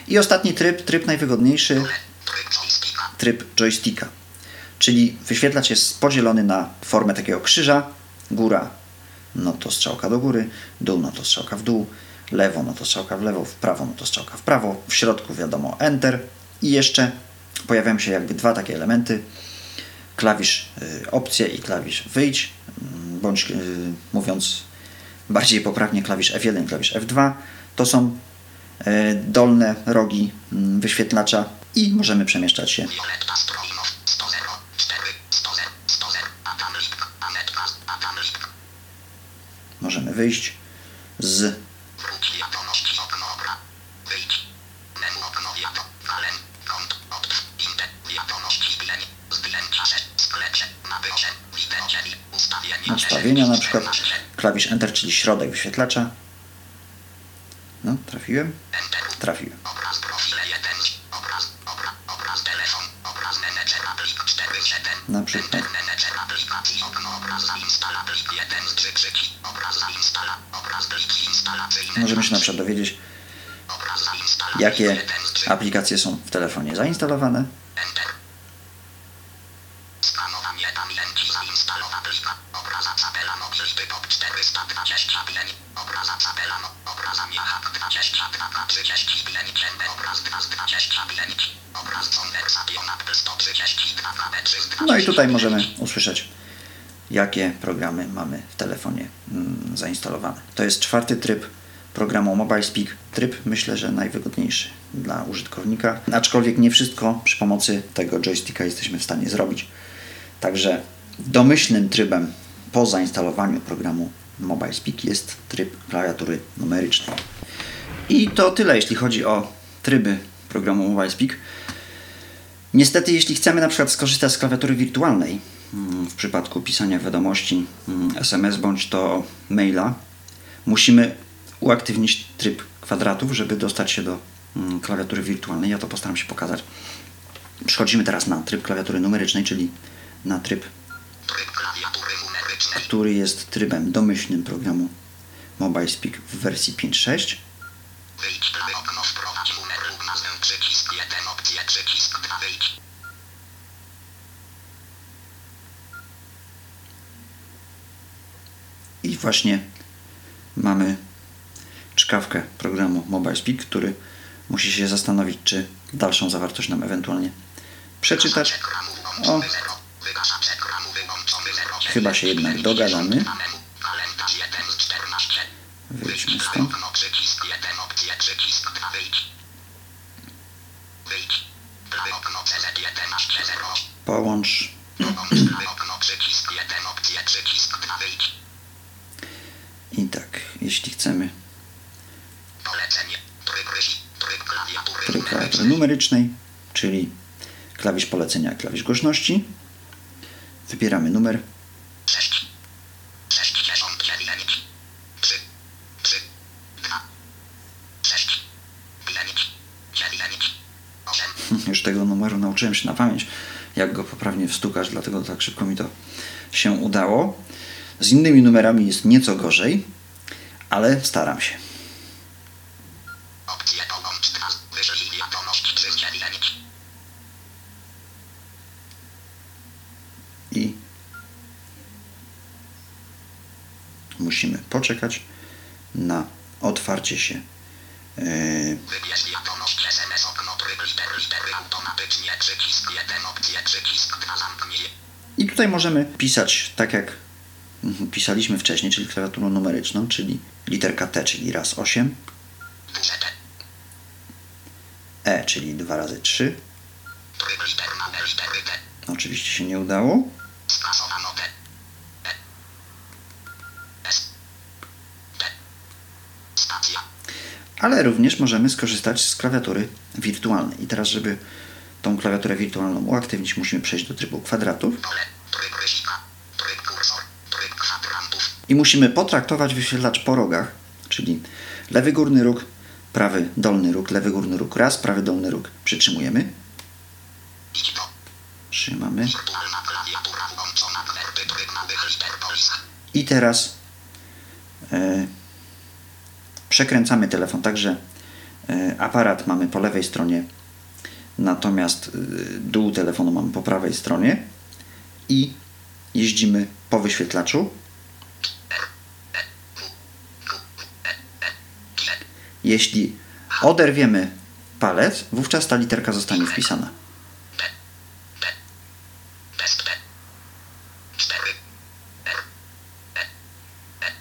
I ostatni tryb, tryb najwygodniejszy, Tryb joysticka. Czyli wyświetlacz jest podzielony na formę takiego krzyża. Góra, no to strzałka do góry, dół, no to strzałka w dół, lewo, no to strzałka w lewo, w prawo, no to strzałka w prawo, w środku wiadomo Enter i jeszcze pojawiają się jakby dwa takie elementy. Klawisz y, opcje i klawisz wyjdź, mm, bądź y, mówiąc bardziej poprawnie klawisz F1 i klawisz F2. To są y, dolne rogi mm, wyświetlacza i możemy przemieszczać się Violetta Strojnow. 100 4 100 100 Adam Lipk. Anetka. Adam Lipk. możemy wyjść z Ustawienia, na przykład klawisz Enter, czyli środek wyświetlacza. No, trafiłem? Trafiłem. Obraz profile 1. Obraz. Obra. Obraz telefon. Obraz menedżera plik 4 7. Na przykład. Enter menedżer aplikacji. Okno obraz zainstala plik 1 z 3 krzyki. Obraz zainstala. Obraz pliki instalacyjne. Możemy się na przykład dowiedzieć, jakie 1 z 3. aplikacje są w telefonie zainstalowane. 325. Obraza tabela. Obraza miachak 22 35. Kębę obraz 2 z 25. Obraz konwersation Apple 132 B3 No i tutaj możemy usłyszeć, jakie programy mamy w telefonie mm, zainstalowane. To jest czwarty tryb programu MobileSpeak. Tryb myślę, że najwygodniejszy dla użytkownika, aczkolwiek nie wszystko przy pomocy tego joysticka jesteśmy w stanie zrobić. Także domyślnym trybem po zainstalowaniu programu MobileSpeak jest tryb klawiatury numerycznej. I to tyle, jeśli chodzi o tryby programu MobileSpeak. Niestety, jeśli chcemy na przykład skorzystać z klawiatury wirtualnej mm, w przypadku pisania wiadomości mm, SMS bądź to maila, musimy uaktywnić tryb kwadratów, żeby dostać się do mm, klawiatury wirtualnej. Ja to postaram się pokazać. Przechodzimy teraz na tryb klawiatury numerycznej, czyli na tryb, Tryb klawiatury. Który jest trybem domyślnym programu MobileSpeak w wersji 5.6. Wyjdź prawe okno wprowadź numer lub nazwę przycisk 1 opcję przycisk 2 wyjdź. I właśnie mamy czkawkę programu MobileSpeak, który musi się zastanowić, czy dalszą zawartość nam ewentualnie przeczytać. O. Chyba się jednak dogadamy. Kalendarz 1 z 14. Wyjdźmy stąd. okno przycisk 1 opcję przycisk 2 wyjdź. Wyjdź. Prawe okno CZ 11 0. Połącz. Połącz prawe okno przycisk 1 opcję przycisk 2 wyjdź. I tak, jeśli chcemy. Tryb klawiatury numerycznej, czyli klawisz polecenia, klawisz głośności, wybieramy numer 6. 69. 3. 3. 2. 6. 5. 9. 8. Już tego numeru nauczyłem się na pamięć, jak go poprawnie wstukać, dlatego tak szybko mi to się udało. Z innymi numerami jest nieco gorzej, ale staram się. Opcję połącz 2. Wyślij wiadomość 3 z 9. I musimy poczekać na otwarcie się yy, Wybierz wiadomość SMS okno tryb liter litery automatycznie przycisk 1 opcję przycisk 2 zamknij. I tutaj możemy pisać tak jak pisaliśmy wcześniej, czyli klawiaturą numeryczną, czyli literka T, czyli raz 8, Duże T. E, czyli 2 razy 3. Tryb literna E litery T. Oczywiście się nie udało. Skasowano T. E. S. T. Stacja. Ale również możemy skorzystać z klawiatury wirtualnej. I teraz, żeby tą klawiaturę wirtualną uaktywnić, musimy przejść do trybu kwadratów i musimy potraktować wyświetlacz po rogach, czyli lewy górny róg, prawy dolny róg, lewy górny róg raz, prawy dolny róg. Przytrzymujemy, trzymamy Wirtualna klawiatura włączona. Kwerty tryb małych liter polis. i teraz e, przekręcamy telefon tak, że e, aparat mamy po lewej stronie, natomiast e, dół telefonu mamy po prawej stronie i jeździmy po wyświetlaczu. Jeśli oderwiemy palec, wówczas ta literka zostanie wpisana. T. T. Test T. 4. R. E. E.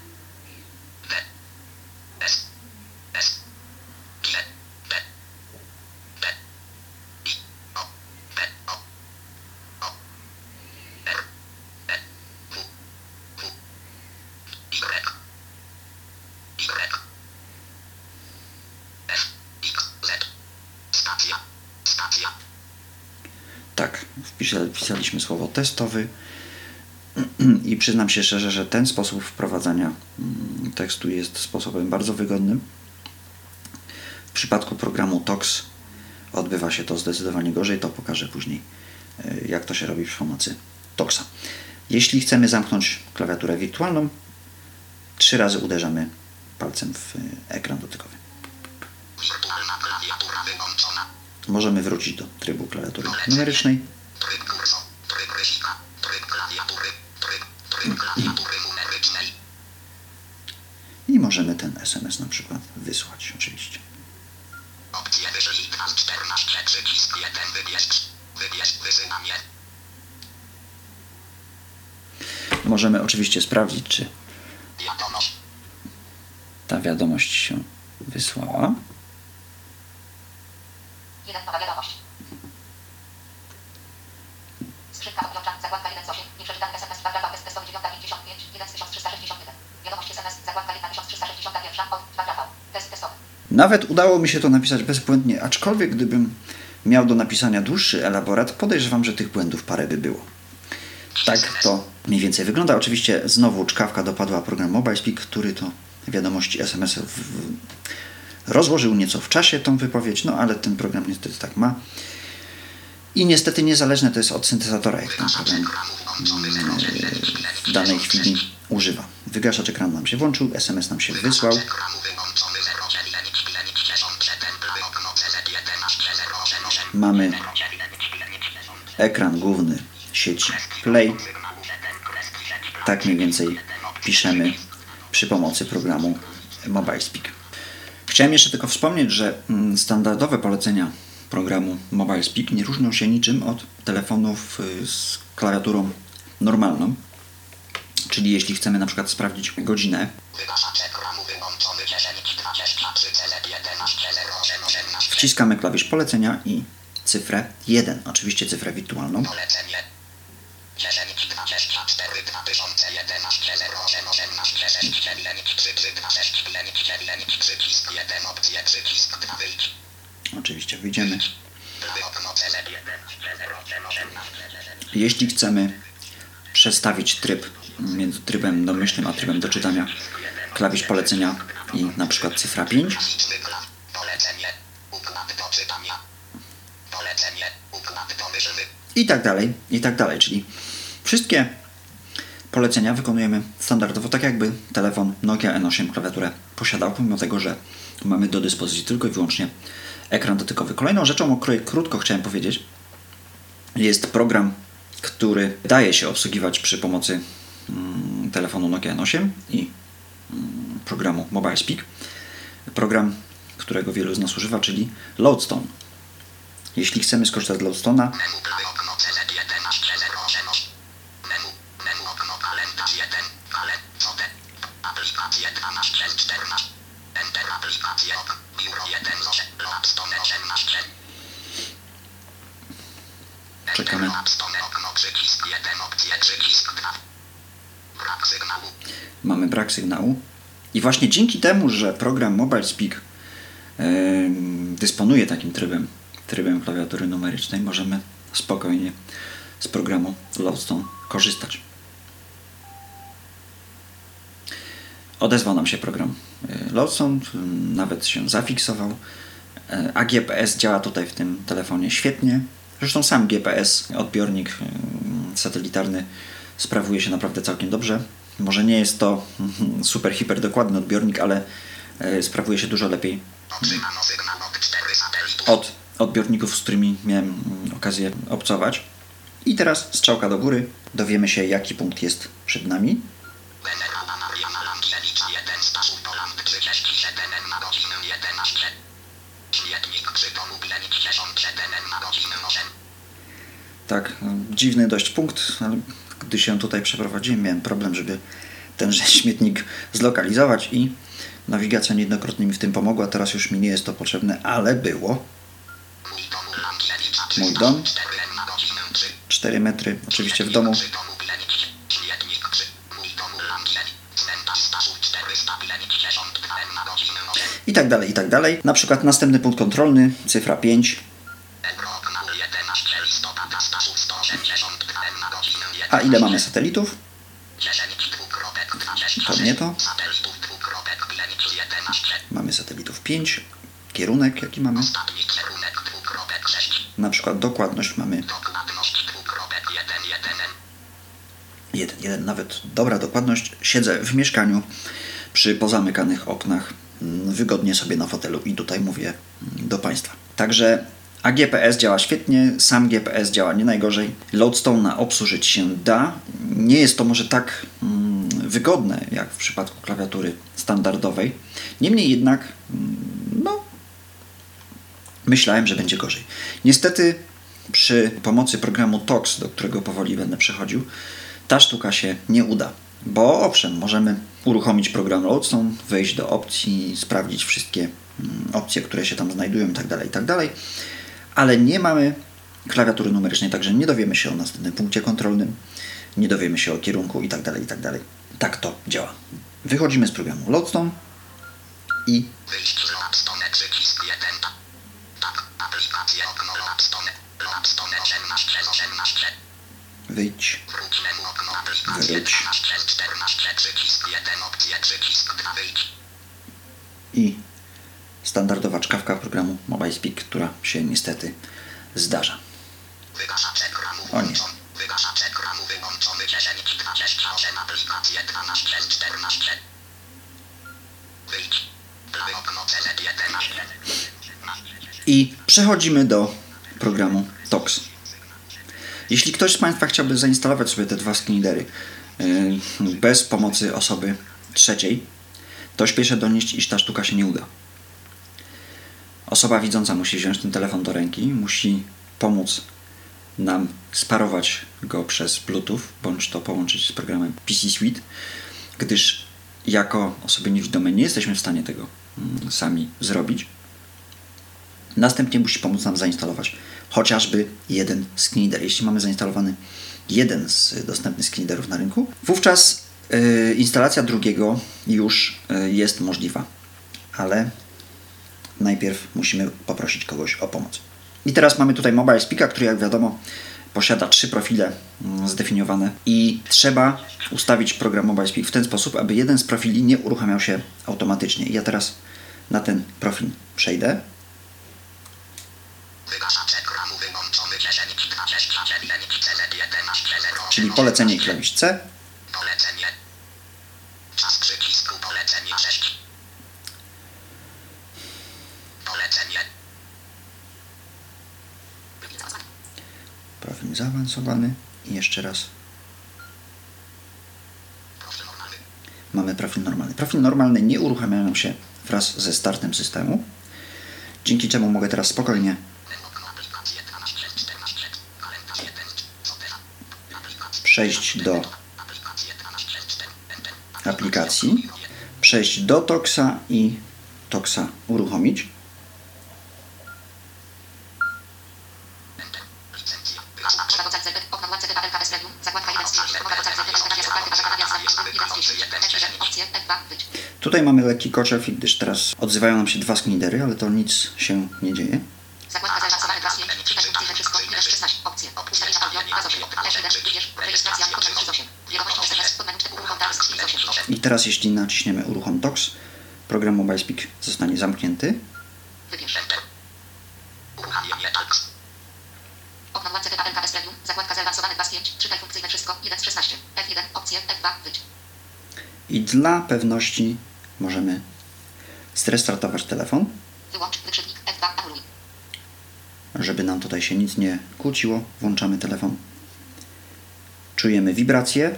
D. S. S. G. T. T. I. O. T. O. O. R. E. W. W. Y. Y. F. X. Z. Stacja. Stacja. Tak, wpisa- wpisaliśmy słowo testowy. I przyznam się szczerze, że ten sposób wprowadzania mm, tekstu jest sposobem bardzo wygodnym. W przypadku programu TOX odbywa się to zdecydowanie gorzej, to pokażę później, y, jak to się robi przy pomocy TOXa. Jeśli chcemy zamknąć klawiaturę wirtualną, trzy razy uderzamy palcem w y, ekran dotykowy. Możemy wrócić do trybu klawiatury numerycznej. Numerycznej. możemy ten SMS na przykład wysłać oczywiście. Opcje wyślij 2 z 14 przycisk 1 wybierz. Wybierz wysyłanie. Możemy oczywiście sprawdzić, czy ta wiadomość się wysłała. Jeden nowa wiadomość. Skrzynka odbiorcza, zakładka 1 z 8, nieprzeczytany SMS, paragraf bez testowy 955, 1 z 1361. Wiadomość SMS, zakładka 1 1361, od 2 grafał. Test testowy. Nawet udało mi się to napisać bezbłędnie, aczkolwiek gdybym miał do napisania dłuższy elaborat, podejrzewam, że tych błędów parę by było. Tak to mniej więcej wygląda. Oczywiście znowu czkawka dopadła program MobileSpeak, który to wiadomości SMS rozłożył nieco w czasie tą wypowiedź, no ale ten program niestety tak ma. I niestety niezależne to jest od syntezatora, jak ten program mm, w danej chwili używa. Wygaszacz ekranu nam się włączył, SMS nam się wysłał. Ekranu wyłączony 0,9 10 przetępy okno CZ 11 088. Mamy ekran główny sieci Play. Tak mniej więcej piszemy przy pomocy programu MobileSpeak. Chciałem jeszcze tylko wspomnieć, że mm, standardowe polecenia programu MobileSpeak nie różnią się niczym od telefonów y, z klawiaturą normalną. Czyli jeśli chcemy na przykład sprawdzić godzinę, Wygaszacz ekranu wyłączony 10 23 CZ 11 088. wciskamy klawisz polecenia i cyfrę 1, oczywiście cyfrę wirtualną. Polecenie. Oczywiście wyjdziemy. Prawy okno CZ 11 0818 Jeśli chcemy przestawić tryb między trybem domyślnym a trybem do czytania, klawisz polecenia i na przykład cyfra 5. Zwykła. Polecenie. Układ do czytania. Polecenie. Układ domyślny. i tak dalej, i tak dalej. Czyli wszystkie polecenia wykonujemy standardowo, tak jakby telefon Nokia N8 klawiaturę posiadał, pomimo tego, że mamy do dyspozycji tylko i wyłącznie ekran dotykowy. Kolejną rzeczą, o której krótko chciałem powiedzieć, jest program, który daje się obsługiwać przy pomocy mm, telefonu Nokia N8 i mm, programu MobileSpeak. Program, którego wielu z nas używa, czyli Loadstone. Jeśli chcemy skorzystać z Loadstone'a, sygnału. mamy brak sygnału. I właśnie dzięki temu, że program MobileSpeak em, dysponuje takim trybem, trybem klawiatury numerycznej, możemy spokojnie z programu Loadstone korzystać. Odezwał nam się program e, Loadstone, m, nawet się zafiksował. E, A GPS działa tutaj w tym telefonie świetnie. Zresztą sam GPS, odbiornik satelitarny, sprawuje się naprawdę całkiem dobrze. Może nie jest to super, hiper dokładny odbiornik, ale sprawuje się dużo lepiej Otrzymano sygnał od 4 satelitów. od odbiorników, z którymi miałem mm, okazję obcować. I teraz strzałka do góry. Dowiemy się, jaki punkt jest przed nami. Tak, no, dziwny dość punkt, ale gdy się tutaj przeprowadziłem, miałem problem, żeby tenże śmietnik zlokalizować i nawigacja niejednokrotnie mi w tym pomogła. Teraz już mi nie jest to potrzebne, ale było. Mój dom Langiewicza Mój dom. 4 na godzinę 3. 4 metry, oczywiście w domu. Przy domu Glenik. Śmietnik przy mój domu Langiewicz. Cmentarz Staszów 400 Glenik 62 na godzinę 8. I tak dalej, i tak dalej. Na przykład następny punkt kontrolny, cyfra 5. A ile mamy satelitów? 10 dwukropek 26. To nie to. Satelitów dwukropek Glenik 11. Mamy satelitów 5. Kierunek, jaki mamy? Ostatni kierunek dwukropek 6. Na przykład dokładność mamy Dokładność dwukropek 1 1 jeden, jeden, nawet dobra dokładność. Siedzę w mieszkaniu przy pozamykanych oknach, mm, wygodnie sobie na fotelu i tutaj mówię mm, do Państwa. Także a GPS działa świetnie, sam GPS działa nie najgorzej. Loadstone'a obsłużyć się da. Nie jest to może tak mm, wygodne, jak w przypadku klawiatury standardowej. Niemniej jednak, mm, no, myślałem, że będzie gorzej. Niestety, przy pomocy programu TOX, do którego powoli będę przechodził, ta sztuka się nie uda. Bo owszem, możemy uruchomić program Lodestone, wejść do opcji, sprawdzić wszystkie mm, opcje, które się tam znajdują itd., itd., ale nie mamy klawiatury numerycznej, także nie dowiemy się o następnym punkcie kontrolnym, nie dowiemy się o kierunku itd., itd. Tak to działa. Wychodzimy z programu Lodestone i Wyjść z Lapstone przycisk 1. Tak, aplikacje okno Lapstone. Lapstone 18 18. wyjdź, Wróć menu okno aplikacje Wróć. 12 14 przycisk 1 opcje przycisk 2 wyjdź. i standardowa czkawka programu MobileSpeak, która się niestety zdarza. O nie. włączony. Wygaszacz ekranu wyłączony 10 28 aplikacje 12 14. Wyjdź. Prawe okno CZ 11. I przechodzimy do programu TOX. Jeśli ktoś z Państwa chciałby zainstalować sobie te dwa screenreadery yy, bez pomocy osoby trzeciej, to śpieszę donieść, iż ta sztuka się nie uda. Osoba widząca musi wziąć ten telefon do ręki, musi pomóc nam sparować go przez Bluetooth, bądź to połączyć z programem PC Suite, gdyż jako osoby niewidome nie jesteśmy w stanie tego mm, sami zrobić. Następnie musi pomóc nam zainstalować chociażby jeden screenreader. Jeśli mamy zainstalowany jeden z dostępnych screenreaderów na rynku, wówczas y, instalacja drugiego już y, jest możliwa, ale najpierw musimy poprosić kogoś o pomoc. I teraz mamy tutaj Mobile Speaka, który jak wiadomo posiada trzy profile mm, zdefiniowane i trzeba ustawić program Mobile Speak w ten sposób, aby jeden z profili nie uruchamiał się automatycznie. I ja teraz na ten profil przejdę. Wygaszacz ekranu wyłączony 10 29 CZ 11 0. czyli polecenie klawisz C. Polecenie. Czas przycisku polecenie 6. Polecenie. Zaawansowany i jeszcze raz mamy profil normalny. Profil normalny nie uruchamia nam się wraz ze startem systemu, dzięki czemu mogę teraz spokojnie Menu okno aplikacje 12 14. Kalendarz 1. Co teraz? Aplikacja. przejść do Aplikacje 12 4. Enter. aplikacji, przejść do Toxa i Toxa uruchomić. Enter. Licencja. Wygaszacz. Trzeba go CZ, okno władcy Babel KS Medium, zakładka 1 z 5, okno CZ, nawias otwarty, ważna nawias zamknięty, 1 z 10, F1, opcje, F2, wyjdź. Tutaj mamy lekki koczew, gdyż teraz odzywają nam się dwa screenreadery, ale to nic się nie dzieje. Zakładka zaawansowane 2 z 5, czytaj funkcyjne wszystko, ileż 16, opcje, ustawienia audio, bazowy, F1, wybierz, rejestracja, kod menu 8, wiadomości SMS, pod menu 4, uruchom task, 8. I teraz jeśli naciśniemy uruchom Tox, program Mobile Speak zostanie zamknięty. Wybierz. Zakładka zaawansowane. 2 z 5, czytaj funkcyjne wszystko, 1 z 16, F1, opcje, F2, wyjdź. I dla pewności możemy zrestartować telefon, Wyłącz wykrzyknik F2, anuluj. żeby nam tutaj się nic nie kłóciło. Włączamy telefon. Czujemy wibrację.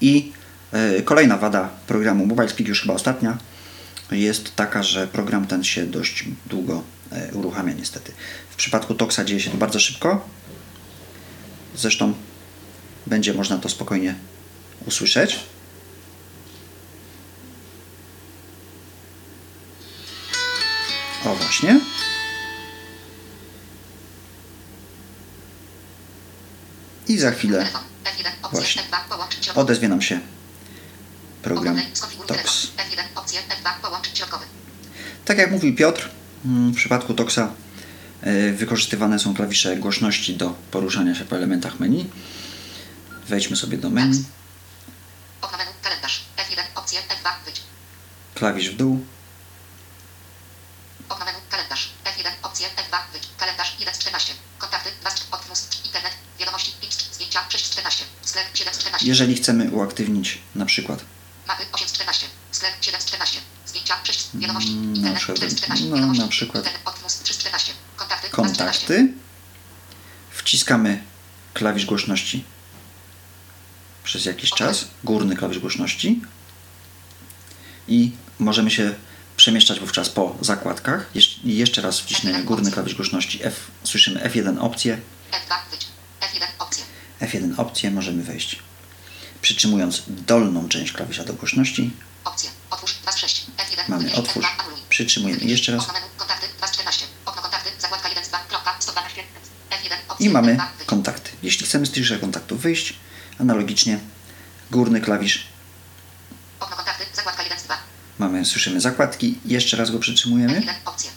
I e, kolejna wada programu Mobile Speak, już chyba ostatnia, jest taka, że program ten się dość długo e, uruchamia niestety. W przypadku Toxa dzieje się to bardzo szybko. Zresztą będzie można to spokojnie usłyszeć. O właśnie. I za chwilę Telefon, F1, opcje, Właśnie. F2, połącz środkowy. odezwie nam się program TOX. F1, opcje, F2, połącz środkowy. Tak jak mówił Piotr, mm, w przypadku Toxa e, wykorzystywane są klawisze głośności do poruszania się po elementach menu. Wejdźmy sobie do menu, Okno menu, kalendarz, F1, opcje, F2, wyjdź. klawisz w dół, Okno menu, kalendarz, F1, opcje, F2, wyjdź. Kalendarz 1 z 14. Kontakty 2 z internet, wiadomości, X, zdjęcia 6 z 14. Sklep 7 z 14. jeżeli chcemy uaktywnić na przykład Mapy 8 z 14. Sklep 7 z 14. Zdjęcia 6 z wiadomości, Mm, internet przykład- 4 z 14. no, na przykład internet, Optimus 3 z 14. Kontakty 2 z 14. kontakty, wciskamy klawisz głośności przez jakiś czas, górny klawisz głośności i możemy się przemieszczać wówczas po zakładkach. Jeś- Jeszcze raz wciśniemy górny klawisz głośności F, słyszymy F1 opcję, F2 wyjdź. F1 opcje. F1 opcję, możemy wejść. Przytrzymując dolną część klawisza do głośności, Opcje. Otwórz 2 z 6. F1 mamy otwórz, F2 anuluj. przytrzymujemy jeszcze raz Okno menu kontakty 2 z 14. Okno kontakty zakładka 1 z 2. Kropka 112. F1 opcje. i mamy F2 wyjdź. kontakty. Jeśli chcemy z tychże kontaktów wyjść, analogicznie górny klawisz Okno kontakty zakładka 1 z 2. mamy, słyszymy zakładki, jeszcze raz go przytrzymujemy, F1 opcje.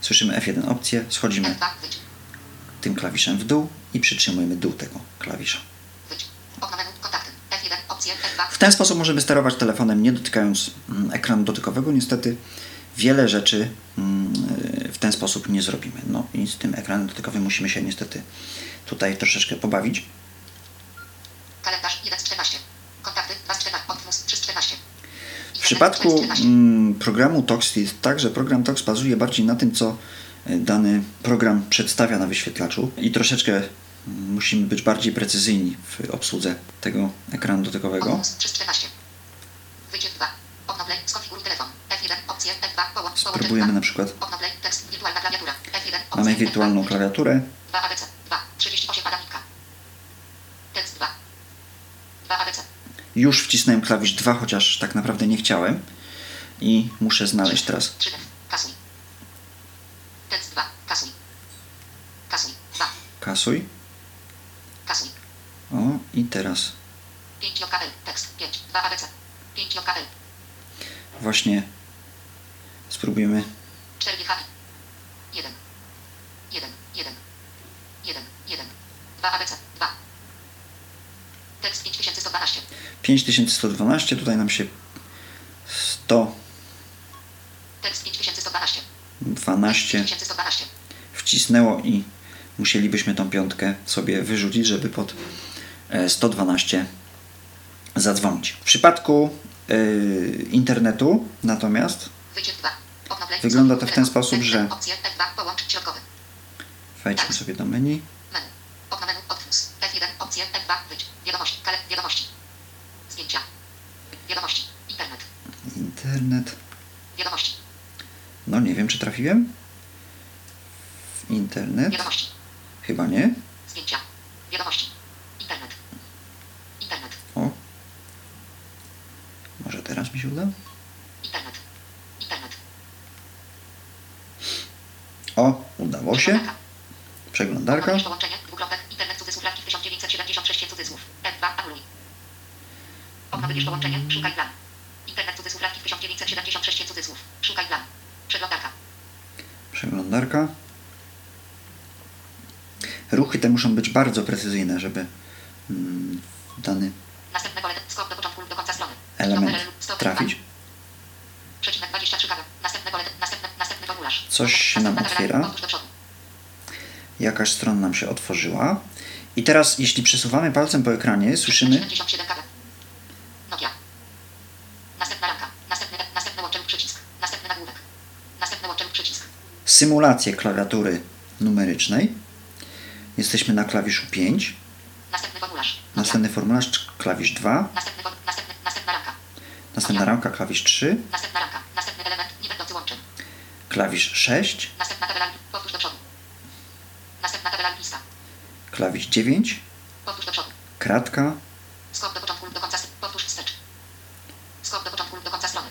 słyszymy F1 opcję, schodzimy F2 wyjdź. tym klawiszem w dół i przytrzymujemy dół tego klawisza. Wyjdź. Okno menu kontakty. F1 opcje. F2 W ten sposób możemy sterować telefonem nie dotykając mm, ekranu dotykowego. Niestety wiele rzeczy mm, y, w ten sposób nie zrobimy. No i z tym ekranem dotykowym musimy się niestety tutaj troszeczkę pobawić. Kalendarz 1 z 14. Kontakty 2 z 14. Optimus 3 z 14. W przypadku mm, programu TOX jest tak, że program TOX bazuje bardziej na tym, co y, dany program przedstawia na wyświetlaczu i troszeczkę mm, musimy być bardziej precyzyjni w obsłudze tego ekranu dotykowego. Optimus 3 z 14. Wyjdzie 2. Okno play. Skonfiguruj telefon. F1 opcje. F2 połącz. Spróbujemy na przykład. Okno play. Tekst. Wirtualna klawiatura. F1 opcje. Mamy F2 wirtualną klawiaturę. 2 ABC. 2. 38 padawitka. Tekst 2. 2 ABC. Już wcisnąłem klawisz 2, chociaż tak naprawdę nie chciałem. I muszę znaleźć teraz 3 F. Kasuj. Tekst 2. Kasuj. Kasuj. 2. kasuj. Kasuj. O, i teraz 5 JKL. Tekst 5. 2 ABC. 5 JKL. właśnie spróbujemy 4 GHI. 1. 1. 1. 1. 1. 2 ABC. 2. Tekst 5112. 5112, tutaj nam się 112 Tekst 5112. 5112. wcisnęło i musielibyśmy tą piątkę sobie wyrzucić, żeby pod e, 112 zadzwonić. W przypadku e, internetu natomiast Wyjdzie 2. Okno play. Wygląda to w ten sposób, F1 że- Opcje F2 połącz środkowy. wejdźmy sobie do menu. Menu. Okno menu. Otwórz. F1. Opcje F2. Wyjdź. Wiadomości. Kale. Wiadomości. Zdjęcia. Wiadomości. Internet. Internet. Wiadomości. No nie wiem, czy trafiłem. W internet. Wiadomości. Chyba nie. Zdjęcia. Wiadomości. Internet. Internet. O. Może teraz mi się uda? Internet. Internet. O, udało się. Przeglądarka. Przeglądarka. Odnowisz połączenie. Dwukropek. Internet cudzysłów latki 1976 cudzysłów. F2. Anuluj. Okno wybierz połączenie. Szukaj plan. Internet cudzysłów latki 1976 cudzysłów. Szukaj plan. Przeglądarka. Przeglądarka. Ruchy te muszą być bardzo precyzyjne, żeby mm, dany Następne pole. Skok do początku lub do końca strony. element trafić. Przecinek 23 kawa. Następne pole. Następne, następny formularz. Coś się nam otwiera. Jakaś strona nam się otworzyła. I teraz, jeśli przesuwamy palcem po ekranie, słyszymy 77 kawa. Nokia. Następna ramka. Następny, następny łącze lub przycisk. Następny nagłówek. Następny łącze lub przycisk. Symulację klawiatury numerycznej. Jesteśmy na klawiszu 5. Następny formularz. Następny formularz, klawisz 2. Następny, następny, następna ramka. Następna ramka, klawisz 3. Następna ramka. Następny element nie będący łączem. Klawisz 6. Następna tabela. Powtórz do przodu. Następna tabela lista. Klawisz 9. Powtórz do przodu. Kratka. Skok do początku lub do końca. Powtórz wstecz. Skok do początku lub do końca strony.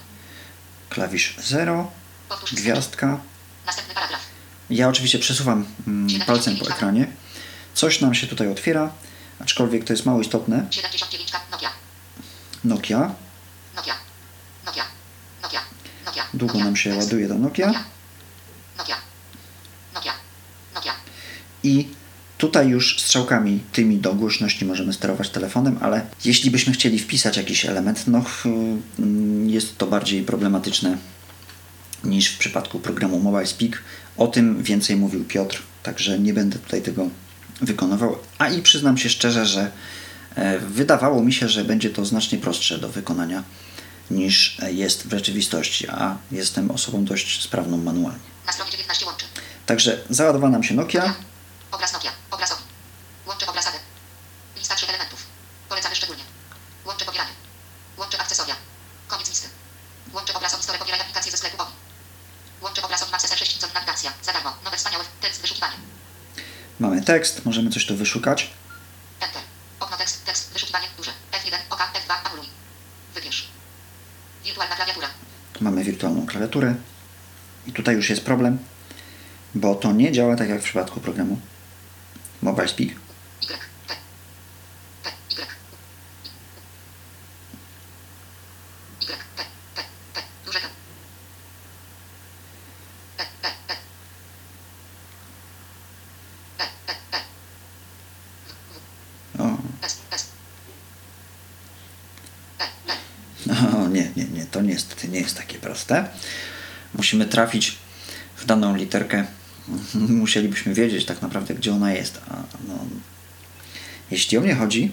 Klawisz 0. Powtórz wstecz. Gwiazdka. Następny paragraf. Ja oczywiście przesuwam mm, palcem po ekranie. Coś nam się tutaj otwiera, aczkolwiek to jest mało istotne. 79 kap. Nokia. Nokia. Nokia. Nokia. Nokia. Nokia. Długo nam się ładuje do Nokia. Nokia. Nokia. Nokia. I tutaj już strzałkami tymi do głośności możemy sterować telefonem, ale jeśli byśmy chcieli wpisać jakiś element, no mm, jest to bardziej problematyczne niż w przypadku programu Mobile Speak. O tym więcej mówił Piotr, także nie będę tutaj tego wykonywał. A i przyznam się szczerze, że e, wydawało mi się, że będzie to znacznie prostsze do wykonania niż e, jest w rzeczywistości, a jestem osobą dość sprawną manualnie. Na stronie 19 łączy. Także załadowała nam się Nokia. Nokia. Obraz Nokia. Obrazowi. Łącze obraz AD. Lista trzech elementów. Polecamy szczególnie. Mamy tekst, możemy coś tu wyszukać. Enter. Okno tekst, tekst, wyszukiwanie duże. F1, OK, F2, anuluj. Wybierz. Wirtualna klawiatura. Mamy wirtualną klawiaturę. I tutaj już jest problem, bo to nie działa tak jak w przypadku programu Mobile Speak. Y, T. T, Y. Y, T, T, T, duże T. P, P, P. P, P, P. O, S, S. P, P. no, nie, nie, nie, to niestety nie jest takie proste. Musimy trafić w daną literkę. Musielibyśmy wiedzieć tak naprawdę, gdzie ona jest. A, no, jeśli o mnie chodzi,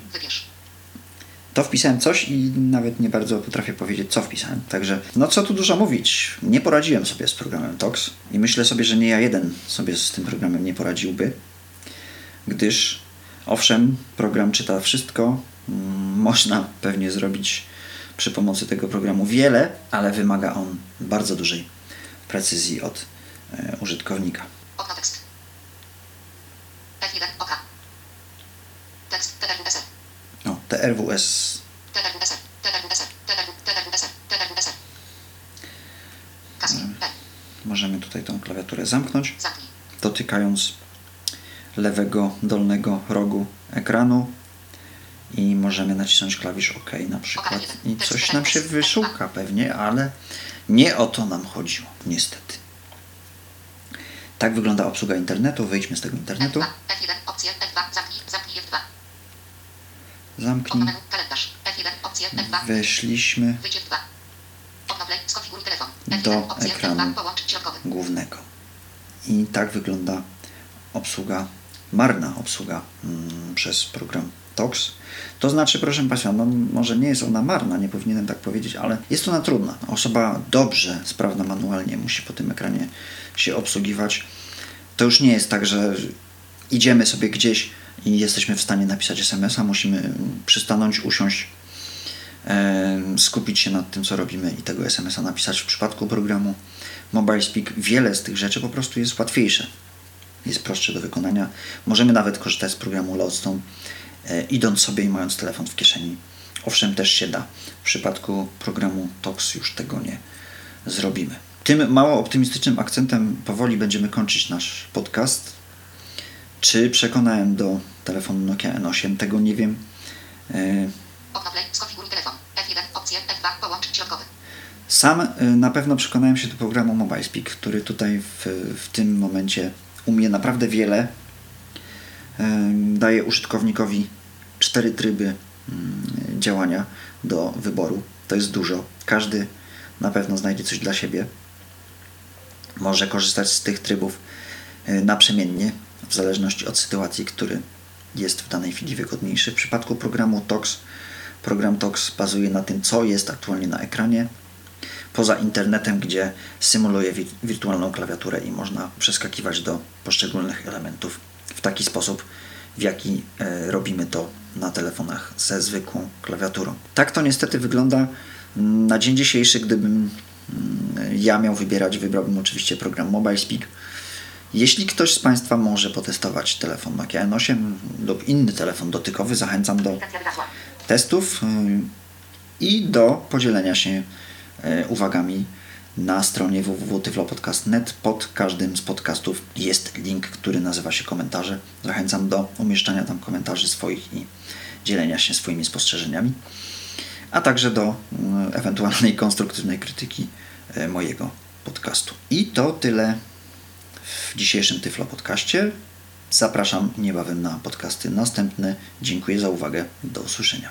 to wpisałem coś i nawet nie bardzo potrafię powiedzieć, co wpisałem. Także, no co tu dużo mówić. Nie poradziłem sobie z programem TOX i myślę sobie, że nie ja jeden sobie z tym programem nie poradziłby, gdyż owszem, program czyta wszystko. Mm, Można pewnie zrobić przy pomocy tego programu wiele, ale wymaga on bardzo dużej precyzji od e, użytkownika. Okno tekst. F1, OK. Tekst, TRWSR. No, TRWS. TRWSR. TRWSR. TRWSR. Kasji. P. możemy tutaj tą klawiaturę zamknąć. Zamknij. dotykając lewego dolnego rogu ekranu i możemy nacisnąć klawisz OK na przykład i coś nam się wyszuka pewnie, ale nie o to nam chodziło, niestety. Tak wygląda obsługa internetu. Wyjdźmy z tego internetu. F2. F1. Opcje. F2. Zamknij. Zamknij F2. Okno Zamknij. menu. Kalendarz. F1. Opcje. F2. Weszliśmy Wyjdź F2. Okno play. Skonfiguruj telefon. Do F1. Opcje. ekranu. F2. Połącz środkowy. głównego. I tak wygląda obsługa, marna obsługa mm, przez program TOX. To znaczy, proszę Państwa, no może nie jest ona marna, nie powinienem tak powiedzieć, ale jest ona trudna. Osoba dobrze sprawna manualnie musi po tym ekranie się obsługiwać. To już nie jest tak, że idziemy sobie gdzieś i jesteśmy w stanie napisać SMS-a, musimy przystanąć, usiąść, skupić się nad tym, co robimy i tego SMS-a napisać. W przypadku programu Mobile Speak wiele z tych rzeczy po prostu jest łatwiejsze. Jest prostsze do wykonania. Możemy nawet korzystać z programu Lodestone, e, idąc sobie i mając telefon w kieszeni. Owszem, też się da. W przypadku programu TOX już tego nie zrobimy. Tym mało optymistycznym akcentem powoli będziemy kończyć nasz podcast. Czy przekonałem do telefonu Nokia N8? Tego nie wiem. E, Okno play. Skonfiguruj telefon. F1. Opcje. F2. Połącz środkowy. Sam y, na pewno przekonałem się do programu Mobile Speak, który tutaj w, w tym momencie umie naprawdę wiele. Daje użytkownikowi cztery tryby ym, działania do wyboru. To jest dużo. Każdy na pewno znajdzie coś dla siebie. Może korzystać z tych trybów y, naprzemiennie, w zależności od sytuacji, który jest w danej chwili wygodniejszy. W przypadku programu TOX, program TOX bazuje na tym, co jest aktualnie na ekranie, poza internetem, gdzie symuluje wi- wirtualną klawiaturę i można przeskakiwać do poszczególnych elementów w taki sposób, w jaki e, robimy to na telefonach ze zwykłą klawiaturą. Tak to niestety wygląda na dzień dzisiejszy, gdybym mm, ja miał wybierać, wybrałbym oczywiście program Mobile Speak. Jeśli ktoś z Państwa może potestować telefon Nokia N8 lub inny telefon dotykowy, zachęcam do testów y, i do podzielenia się y, uwagami na stronie www.tyflopodcast.net. Pod każdym z podcastów jest link, który nazywa się komentarze. Zachęcam do umieszczania tam komentarzy swoich i dzielenia się swoimi spostrzeżeniami, a także do y, ewentualnej konstruktywnej krytyki y, mojego podcastu. I to tyle w dzisiejszym Tyflo Podcaście. Zapraszam niebawem na podcasty następne. Dziękuję za uwagę. Do usłyszenia.